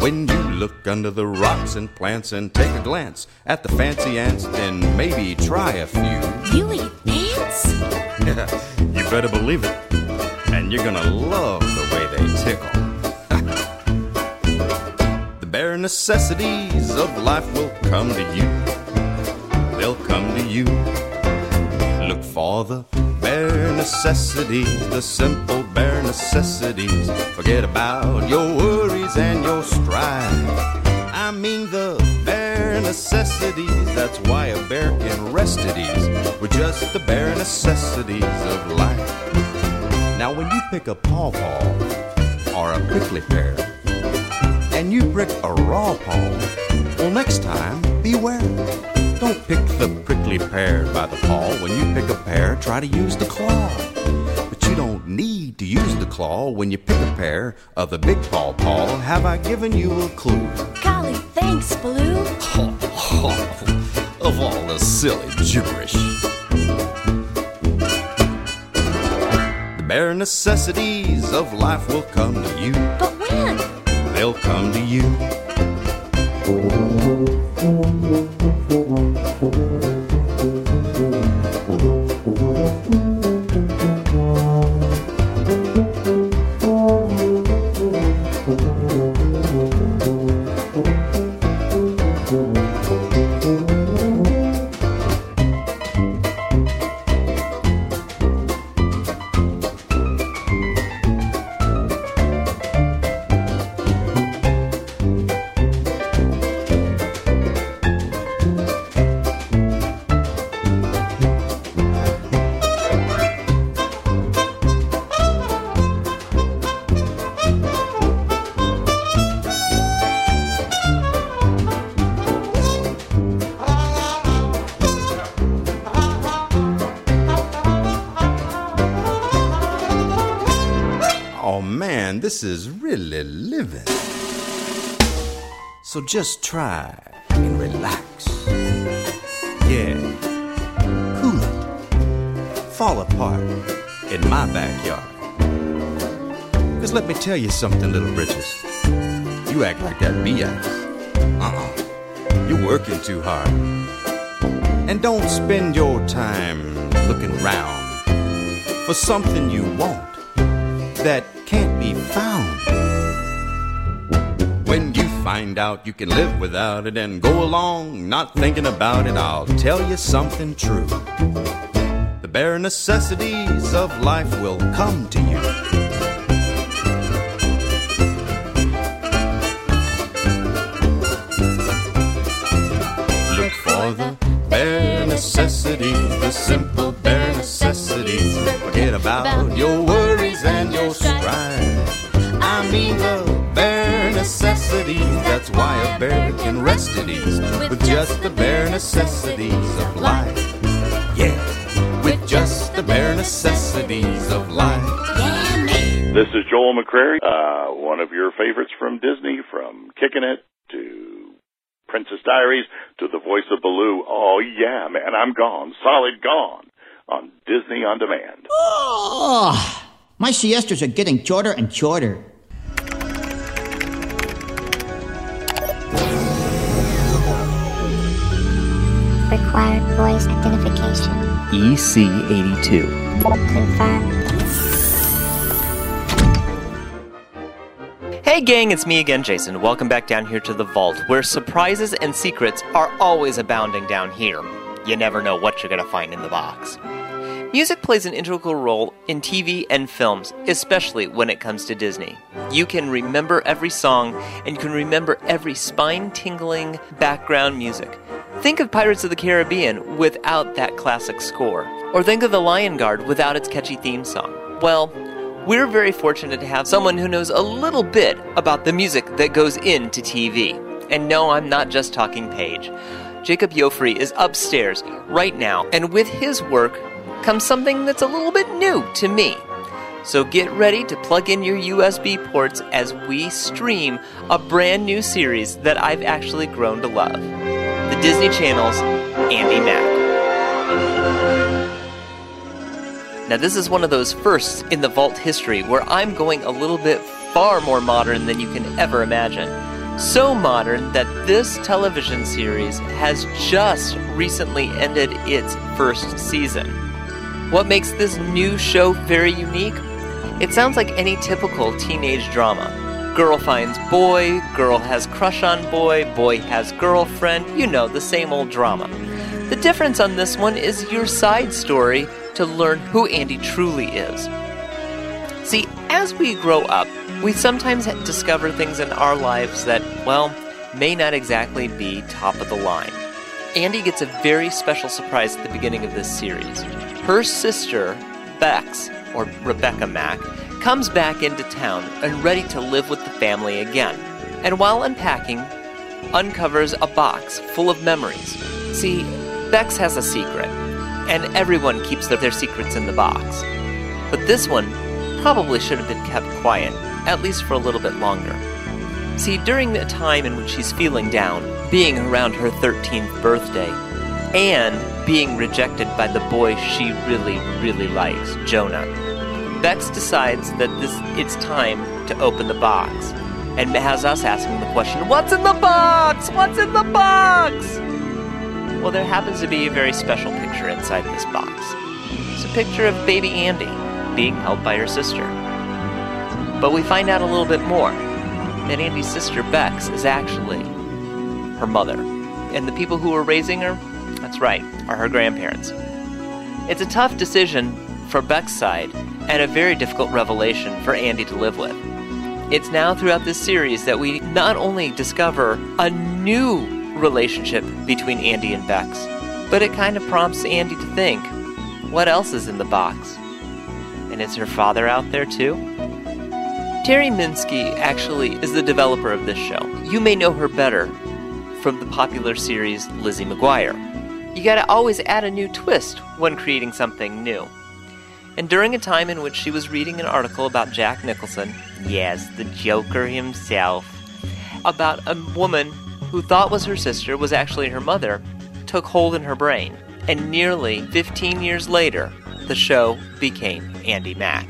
When you look under the rocks and plants and take a glance at the fancy ants, then maybe try a few. You eat ants? [laughs] you better believe it. And you're gonna love the way they tickle. Bare necessities of life will come to you. They'll come to you. Look for the bare necessities, the simple bare necessities. Forget about your worries and your strife. I mean the bare necessities. That's why a bear can rest at ease with just the bare necessities of life. Now, when you pick a pawpaw or a prickly pear, and you prick a raw paw, well, next time, beware. Don't pick the prickly pear by the paw. When you pick a pear, try to use the claw. But you don't need to use the claw when you pick a pear of the big paw paw. Have I given you a clue? Golly, thanks, Baloo. [laughs] of all the silly gibberish. The bare necessities of life will come to you. But? They'll come to you. Is really living. So just try and relax. Yeah, cool it. Fall apart in my backyard. Cause let me tell you something, little britches. You act like that BS. Uh-uh. You're working too hard. And don't spend your time looking around for something you want find out you can live without it and go along not thinking about it, I'll tell you something true. The bare necessities of life will come to you. Look for the bare necessities, the simple bare necessities. Forget about your worries why a bear can rest at ease with just the bare necessities of life. Yeah, with just the bare necessities of life. This is Joel McCrary, uh, one of your favorites from Disney, from Kickin' It to Princess Diaries to the voice of Baloo. Oh yeah, man, I'm gone, solid gone on Disney on Demand. Oh, my siestas are getting shorter and shorter. Required voice identification. EC82. Confirmed. Hey gang, it's me again, Jason. Welcome back down here to the vault, where surprises and secrets are always abounding down here. You never know what you're gonna find in the box. Music plays an integral role in TV and films, especially when it comes to Disney. You can remember every song, and you can remember every spine tingling background music. Think of Pirates of the Caribbean without that classic score, or think of The Lion Guard without its catchy theme song. Well, we're very fortunate to have someone who knows a little bit about the music that goes into TV. And no, I'm not just talking Paige. Jacob Yoffee is upstairs right now, and with his work comes something that's a little bit new to me. So get ready to plug in your USB ports as we stream a brand new series that I've actually grown to love the Disney Channel's Andi Mack. Now, this is one of those firsts in the Vault history where I'm going a little bit far more modern than you can ever imagine. So modern that this television series has just recently ended its first season. What makes this new show very unique? It sounds like any typical teenage drama. Girl finds boy, girl has crush on boy, boy has girlfriend, you know, the same old drama. The difference on this one is your side story to learn who Andi truly is. See, as we grow up, we sometimes discover things in our lives that, well, may not exactly be top of the line. Andi gets a very special surprise at the beginning of this series. Her sister, Bex, or Rebecca Mack, comes back into town and ready to live with the family again. And while unpacking, uncovers a box full of memories. See, Bex has a secret, and everyone keeps their, secrets in the box. But this one probably should have been kept quiet, at least for a little bit longer. See, during the time in which she's feeling down, being around her 13th birthday, and being rejected by the boy she really, really likes, Jonah, Bex decides that this it's time to open the box, and has us asking the question, "What's in the box? What's in the box?" Well, there happens to be a very special picture inside this box. It's a picture of baby Andi being held by her sister. But we find out a little bit more that Andi's sister Bex is actually her mother, and the people who are raising her, that's right, are her grandparents. It's a tough decision for Bex's side and a very difficult revelation for Andi to live with. It's now throughout this series that we not only discover a new relationship between Andi and Bex, but it kind of prompts Andi to think what else is in the box? And is her father out there too? Terry Minsky actually is the developer of this show. You may know her better from the popular series Lizzie McGuire. You gotta always add a new twist when creating something new. And during a time in which she was reading an article about Jack Nicholson, yes, the Joker himself, about a woman who thought was her sister was actually her mother, took hold in her brain. And nearly 15 years later, the show became Andi Mack.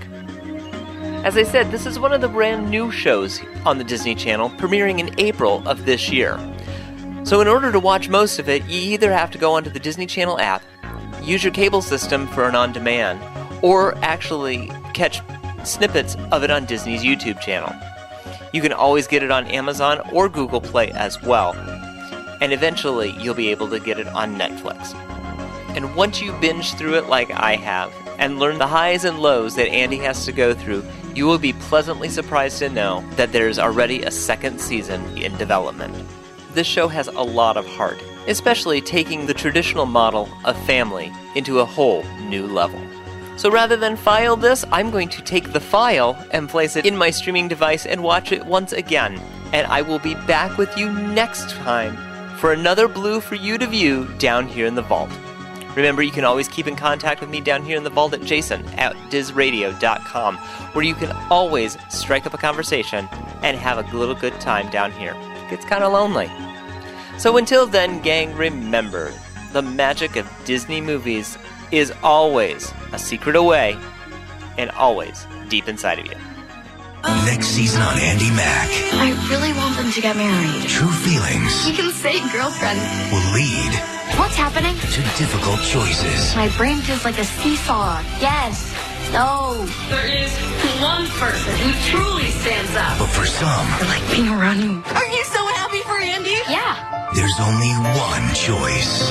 As I said, this is one of the brand new shows on the Disney Channel, premiering in April of this year. So, in order to watch most of it, you either have to go onto the Disney Channel app, use your cable system for an on demand, or actually catch snippets of it on Disney's YouTube channel. You can always get it on Amazon or Google Play as well. And eventually, you'll be able to get it on Netflix. And once you binge through it like I have, and learn the highs and lows that Andi has to go through, you will be pleasantly surprised to know that there's already a second season in development. This show has a lot of heart, especially taking the traditional model of family into a whole new level. So rather than file this, I'm going to take the file and place it in my streaming device and watch it once again. And I will be back with you next time for another Blu for you to view down here in the vault. Remember, you can always keep in contact with me down here in the vault at jason at dizradio.com, where you can always strike up a conversation and have a little good time down here. It gets kind of lonely. So until then, gang, remember the magic of Disney movies is always a secret away and always deep inside of you. Next season on Andi Mack, I really want them to get married. True Feelings You can say girlfriend. will lead What's happening? to difficult choices. My brain feels like a seesaw. Yes. No. There is one person who truly stands up. But for some, I like being around you. Yeah. there's only one choice.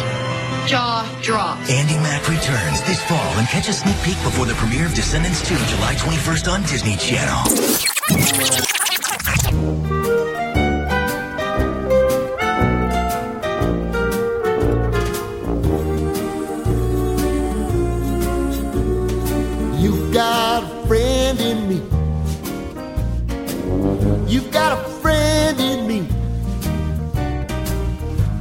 Jaw drops. Andi Mack returns this fall and catch a sneak peek before the premiere of Descendants 2, July 21st on Disney Channel.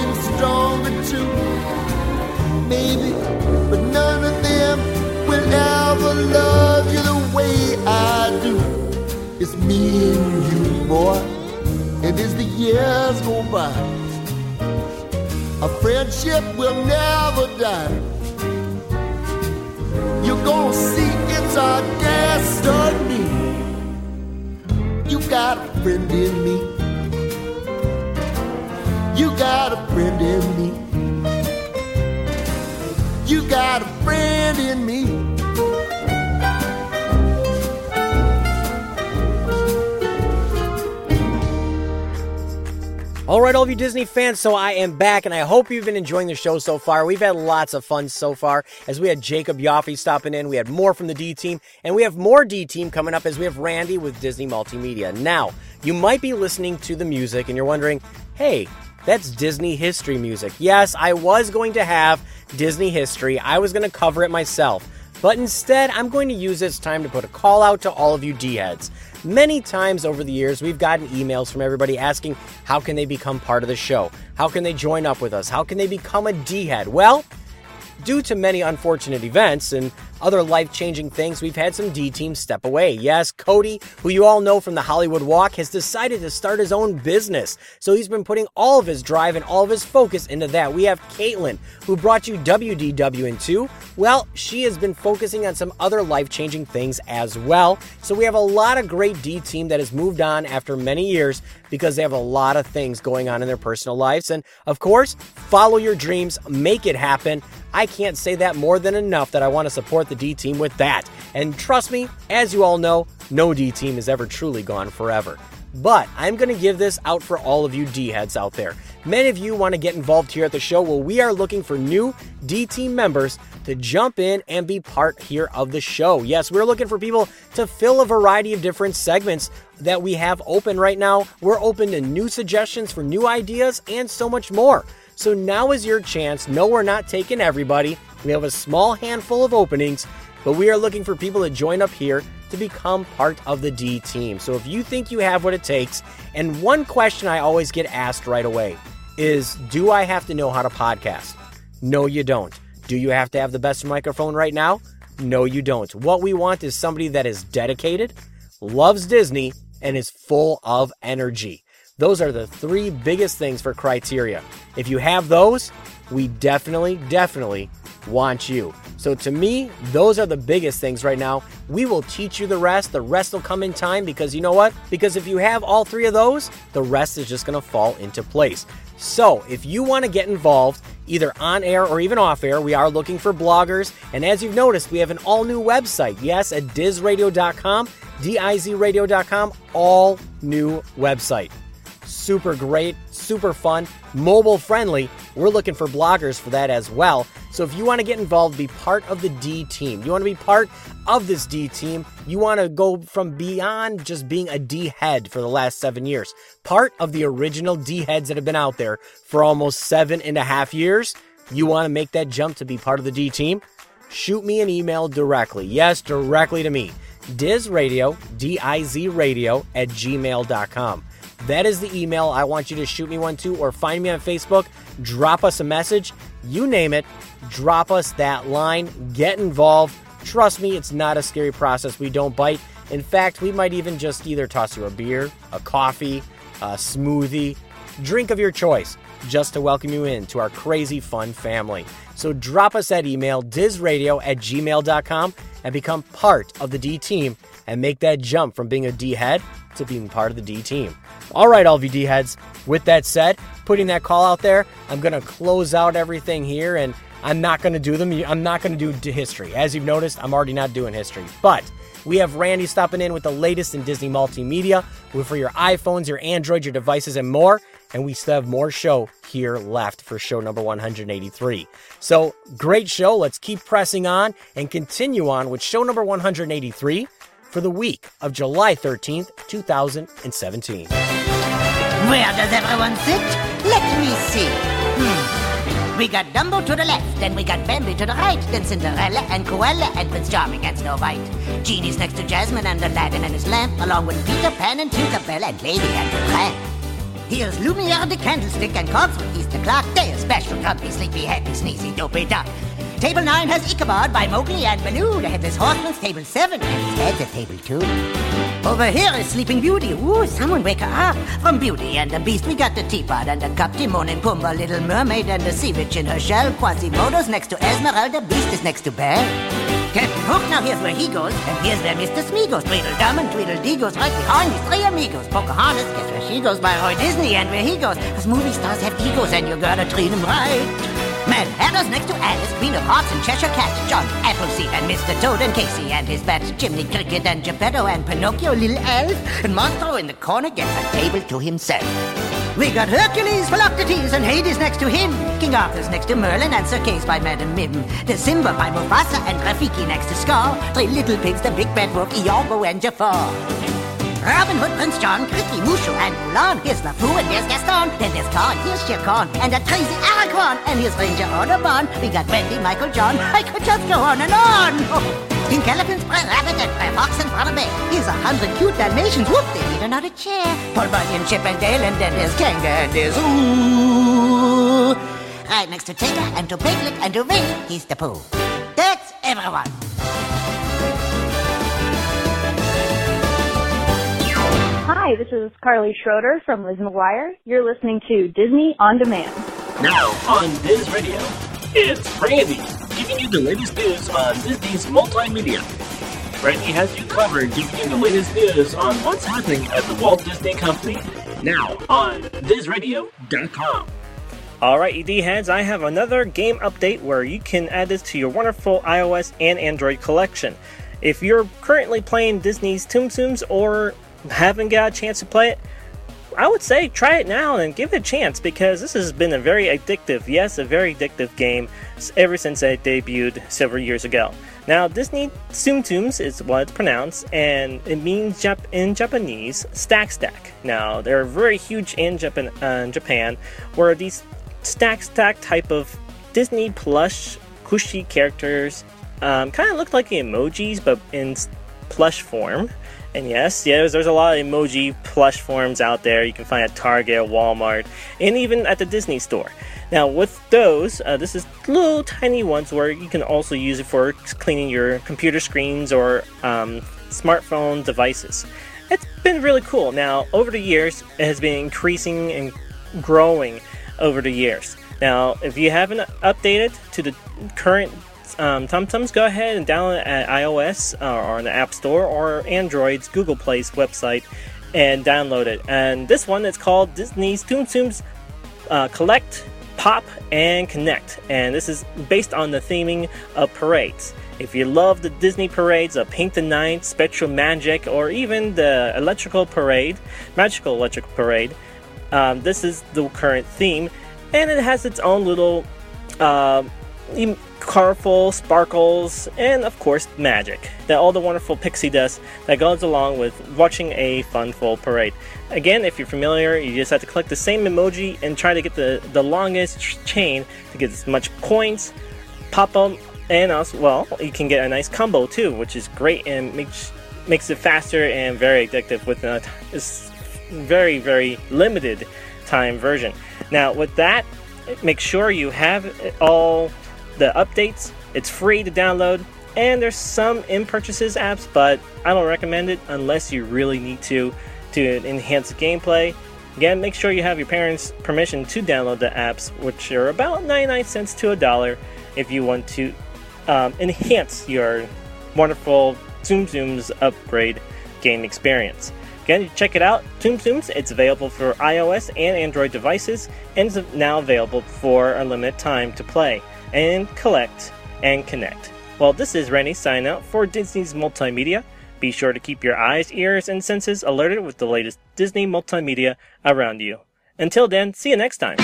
and stronger too. Maybe, but none of them will ever love you the way I do. It's me and you, boy, and as the years go by, our friendship will never die. You're gonna see it's our destiny. You got a friend in me. You got a friend in me. You got a friend in me. All right, all of you Disney fans, so I am back, and I hope you've been enjoying the show so far. We've had lots of fun so far, as we had Jacob Yoffee stopping in, we had more from the D team, and we have more D team coming up as we have Randy with Disney Multimedia. Now, you might be listening to the music, and you're wondering, hey, that's Disney history music. Yes, I was going to have Disney history, I was going to cover it myself. But instead, I'm going to use this time to put a call out to all of you D heads. Many times over the years, we've gotten emails from everybody asking how can they become part of the show? How can they join up with us? How can they become a D head? Well, due to many unfortunate events and other life changing things, we've had some D teams step away. Yes, Cody, who you all know from the Hollywood Walk, has decided to start his own business. So he's been putting all of his drive and all of his focus into that. We have Caitlin, who brought you WDW2. Well, she has been focusing on some other life changing things as well. So we have a lot of great D team that has moved on after many years because they have a lot of things going on in their personal lives. And of course, follow your dreams, make it happen. I can't say that more than enough that I want to support the D team with that. And trust me, as you all know, no D team is ever truly gone forever. But I'm going to give this out for all of you D heads out there. Many of you want to get involved here at the show. Well, we are looking for new D team members to jump in and be part here of the show. Yes, we're looking for people to fill a variety of different segments that we have open right now. We're open to new suggestions for new ideas and so much more. So now is your chance. No, we're not taking everybody. We have a small handful of openings, but we are looking for people to join up here to become part of the D team. So if you think you have what it takes, and one question I always get asked right away is Do I have to know how to podcast? No, you don't. Do you have to have the best microphone right now? No, you don't. What we want is somebody that is dedicated, loves Disney, and is full of energy. Those are the three biggest things for criteria. If you have those, we definitely, definitely want you. So to me, those are the biggest things right now. We will teach you the rest. The rest will come in time because you know what? Because if you have all three of those, the rest is just going to fall into place. So, if you want to get involved, either on air or even off air, we are looking for bloggers. And as you've noticed, we have an all new website. Yes, at dizradio.com, dizradio.com, all new website. Super great, super fun, mobile friendly. We're looking for bloggers for that as well. So if you want to get involved, be part of the D team. You want to be part of this D team. You want to go from beyond just being a D head for the last seven years, part of the original D heads that have been out there for almost seven and a half years. You want to make that jump to be part of the D team? Shoot me an email directly. Yes, directly to me. Diz Radio, D I Z Radio at gmail.com. That is the email I want you to shoot me one to, or find me on Facebook, drop us a message, you name it, drop us that line, get involved. Trust me, it's not a scary process. We don't bite. In fact, we might even just either toss you a beer, a coffee, a smoothie, drink of your choice, just to welcome you in to our crazy fun family. So drop us that email, dizradio at gmail.com, and become part of the D team and make that jump from being a D head to being part of the D team. All right, all LVD heads, with that said, putting that call out there, I'm going to close out everything here and I'm not going to do them. I'm not going to do history. As you've noticed, I'm already not doing history. But we have Randy stopping in with the latest in Disney multimedia for your iPhones, your Androids, your devices, and more. And we still have more show here left for show number 183. So, great show. Let's keep pressing on and continue on with show number 183 for the week of July 13th, 2017. Where does everyone sit? Let me see. Hmm. We got Dumbo to the left, then we got Bambi to the right, then Cinderella and Cruella and Prince Charming and Snow White. Genie's next to Jasmine and Aladdin and his lamp, along with Peter Pan and Tinkerbell and Lady and the Tramp. Here's Lumiere the Candlestick and Cogsworth the Clock. They're special, grumpy, sleepy, happy, sneezy, dopey duck. Table 9 has Ichabod by Mowgli and Baloo. The Headless Horseman's Table 7 and his head's at Table 2. Over here is Sleeping Beauty. Ooh, someone wake her up. From Beauty and the Beast, we got the teapot and the cup, Timon and Pumbaa, Little Mermaid and the sea witch in her shell. Quasimodo's next to Esmeralda, Beast is next to Belle. Captain Hook, now here's where he goes, and here's where Mr. Smee goes. Tweedledum and Tweedledee goes right behind his three amigos. Pocahontas, guess where she goes by Roy Disney and where he goes. Cause movie stars have egos and you gotta treat them right. Mad Hatter's next to Alice, Queen of Hearts and Cheshire Cat, John Appleseed and Mr. Toad and Casey and his bat, Jiminy Cricket and Geppetto and Pinocchio, Little Elf, and Monstro in the corner gets a table to himself. We got Hercules, Philoctetes, and Hades next to him. King Arthur's next to Merlin, and Sir Kay by Madam Mim. The Simba by Mufasa, and Rafiki next to Scar. Three little pigs, the big bad wolf, Iago and Jafar. Robin Hood, Prince John, Cri-Kee, Mushu, and Mulan. Here's LeFou, and there's Gaston. Then there's Khan, here's Shere Khan, and a crazy Aragorn. And here's Ranger Audubon. We got Wendy, Michael John. I could just go on and on. Pink elephants, Brer Rabbit, and Brer Fox, and Brother Bear. Here's a hundred cute Dalmatians. Whoop, they need another chair. Paul Bunyan, Chip, and Dale, and then there's Kanga, and there's Ooh. Right next to Tigger, and to Piglet, and to Winnie, he's the Pooh. That's everyone. Hi, this is Carly Schroeder from Lizzie McGuire. You're listening to Disney On Demand. Now on Diz Radio, it's Randy, giving you the latest news on Disney's multimedia. Randy has you covered, giving you the latest news on what's happening at the Walt Disney Company. Now on DizRadio.com. Alright, ED heads, I have another game update where you can add this to your wonderful iOS and Android collection. If you're currently playing Disney's Tsum Tsums or haven't got a chance to play it, I would say try it now and give it a chance because this has been a very addictive, yes, a very addictive game ever since it debuted several years ago. Now, Disney Tsum Tsums is what it's pronounced, and it means Jap- in Japanese stack stack. Now, they're very huge in Japan, uh, Japan where these stack stack type of Disney plush cushy characters um, kind of look like emojis, but in plush form. And yes, yes, there's a lot of emoji plush forms out there. You can find at Target, Walmart, and even at the Disney store. Now, with those, uh, this is little tiny ones where you can also use it for cleaning your computer screens or um, smartphone devices. It's been really cool. Now, over the years, it has been increasing and growing over the years. Now, if you haven't updated to the current um, Tsum Tsums, go ahead and download it at iOS uh, or on the App Store or Android's Google Play's website and download it. And this one is called Disney's Tsum Tsums uh, Collect, Pop, and Connect. And this is based on the theming of parades. If you love the Disney parades of Paint the Night, SpectroMagic, or even the Electrical Parade, Magical Electric Parade, um, this is the current theme. And it has its own little uh, colorful sparkles, and of course, magic. That all the wonderful pixie dust that goes along with watching a fun full parade. Again, if you're familiar, you just have to collect the same emoji and try to get the, the longest chain to get as much points, pop them, and also, well, you can get a nice combo too, which is great and makes makes it faster and very addictive with a very very limited time version. Now, with that, make sure you have all the updates. It's free to download, and there's some in purchases apps, but I don't recommend it unless you really need to to enhance gameplay. Again, make sure you have your parents' permission to download the apps, which are about 99 cents to a dollar if you want to um, enhance your wonderful Tsum Tsum's upgrade game experience. Again, check it out, Tsum Tsums. It's available for iOS and Android devices and is now available for a limited time to play and collect and connect. Well, this is Randy signing out for Disney's Multimedia. Be sure to keep your eyes, ears, and senses alerted with the latest Disney multimedia around you. Until then, see you next time.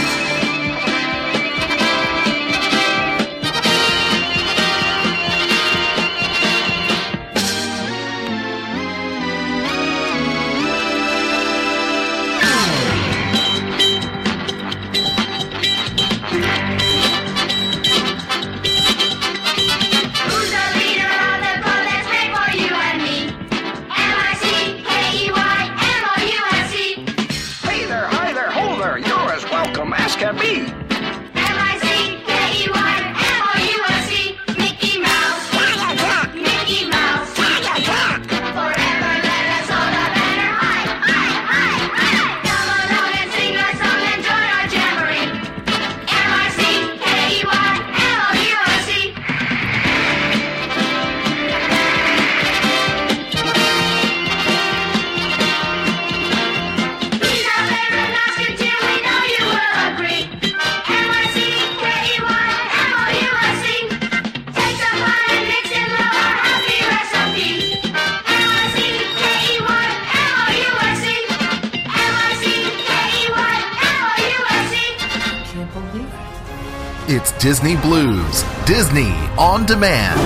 Disney Blu's, Disney on demand.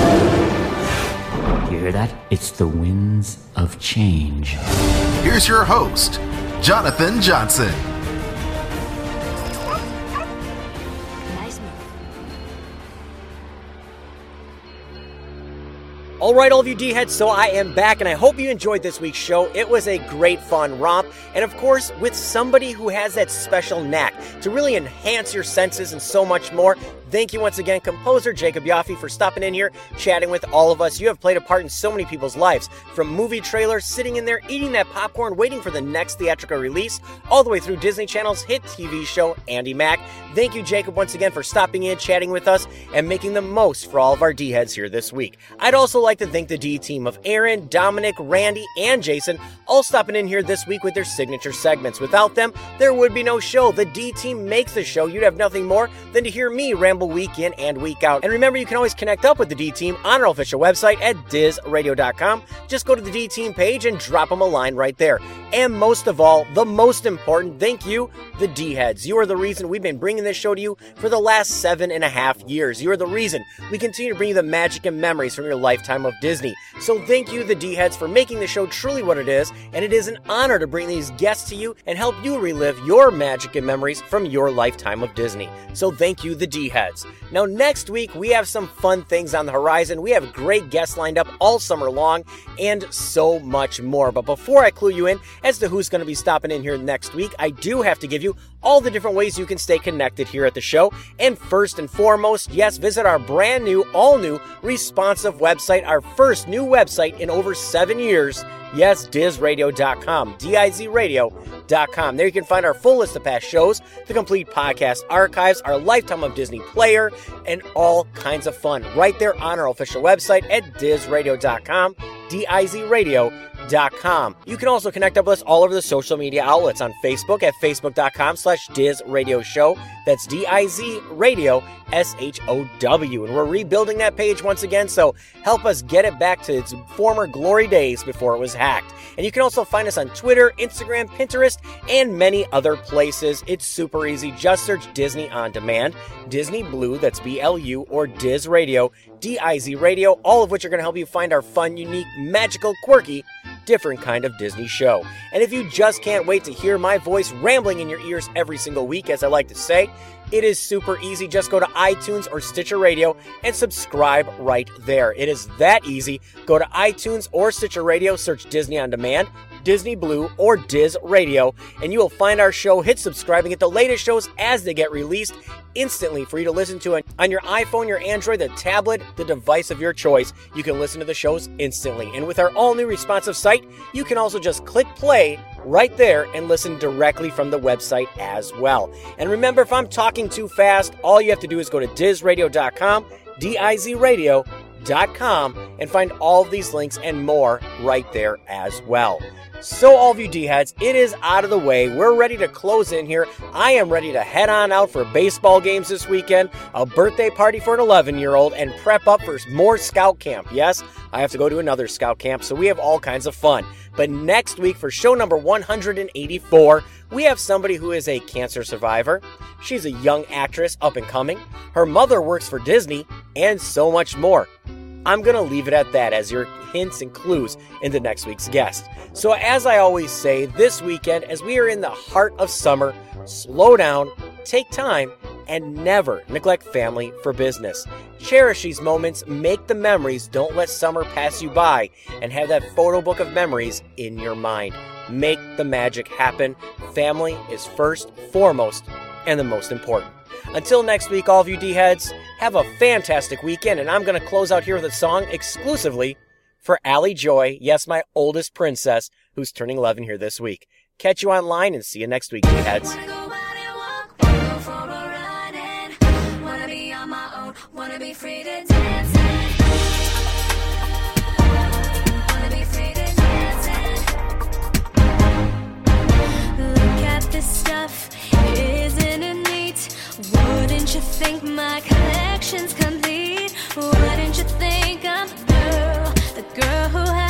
You hear that? It's the winds of change. Here's your host, Jonathan Johnson. All right, all of you D heads, so I am back, and I hope you enjoyed this week's show. It was a great fun romp, and of course, with somebody who has that special knack to really enhance your senses and so much more. Thank you once again, composer Jacob Yoffee, for stopping in here, chatting with all of us. You have played a part in so many people's lives, from movie trailers, sitting in there, eating that popcorn, waiting for the next theatrical release, all the way through Disney Channel's hit TV show, Andi Mack. Thank you, Jacob, once again for stopping in, chatting with us, and making the most for all of our D heads here this week. I'd also like to thank the D team of Erin, Domenic, Randy, and Jason, all stopping in here this week with their signature segments. Without them, there would be no show. The D team makes the show. You'd have nothing more than to hear me ramble week in and week out. And remember, you can always connect up with the D Team on our official website at dizradio.com. Just go to the D Team page and drop them a line right there. And most of all, the most important, thank you, the D Heads. You are the reason we've been bringing this show to you for the last seven and a half years. You are the reason we continue to bring you the magic and memories from your lifetime of Disney. So thank you, the D Heads, for making the show truly what it is. And it is an honor to bring these guests to you and help you relive your magic and memories from your lifetime of Disney. So thank you, the D Heads. Now, next week, we have some fun things on the horizon. We have great guests lined up all summer long and so much more. But before I clue you in as to who's going to be stopping in here next week, I do have to give you all the different ways you can stay connected here at the show. And first and foremost, yes, visit our brand new, all new, responsive website, our first new website in over seven years. Yes, dizradio.com, D-I-Z radio.com. There you can find our full list of past shows, the complete podcast archives, our lifetime of Disney player, and all kinds of fun right there on our official website at dizradio.com, D-I-Z radio.com. You can also connect up with us all over the social media outlets on Facebook at facebook.com slash Diz Radio Show. That's D-I-Z Radio S-H-O-W. And we're rebuilding that page once again, so help us get it back to its former glory days before it was hacked. And you can also find us on Twitter, Instagram, Pinterest, and many other places. It's super easy. Just search Disney On Demand, Disney Blu, that's B-L-U, or Diz Radio, D-I-Z Radio, all of which are going to help you find our fun, unique, magical, quirky, different kind of Disney show. And if you just can't wait to hear my voice rambling in your ears every single week, as I like to say, it is super easy. Just go to iTunes or Stitcher Radio and subscribe right there. It is that easy. Go to iTunes or Stitcher Radio, search Disney on Demand, Disney Blu, or Diz Radio, and you will find our show. Hit subscribe and get the latest shows as they get released instantly for you to listen to on your iPhone, your Android, the tablet, the device of your choice. You can listen to the shows instantly. And with our all new responsive site, you can also just click play right there and listen directly from the website as well. And remember, if I'm talking too fast, all you have to do is go to dizradio.com, D-I-Z radio.com, and find all of these links and more right there as well. So, all of you D heads, it is out of the way. We're ready to close in here. I am ready to head on out for baseball games this weekend, a birthday party for an 11 year old, and prep up for more scout camp. Yes, I have to go to another scout camp, so we have all kinds of fun. But next week, for show number 184, we have somebody who is a cancer survivor. She's a young actress up and coming. Her mother works for Disney, and so much more. I'm going to leave it at that as your hints and clues into next week's guest. So, as I always say, this weekend, as we are in the heart of summer, slow down, take time, and never neglect family for business. Cherish these moments, make the memories, don't let summer pass you by, and have that photo book of memories in your mind. Make the magic happen. Family is first, foremost, and the most important. Until next week, all of you D heads, have a fantastic weekend, and I'm going to close out here with a song exclusively for Allie Joy, yes, my oldest princess, who's turning 11 here this week. Catch you online and see you next week, D heads. Wanna you think my collection's complete? Wouldn't you think I'm the girl, the girl who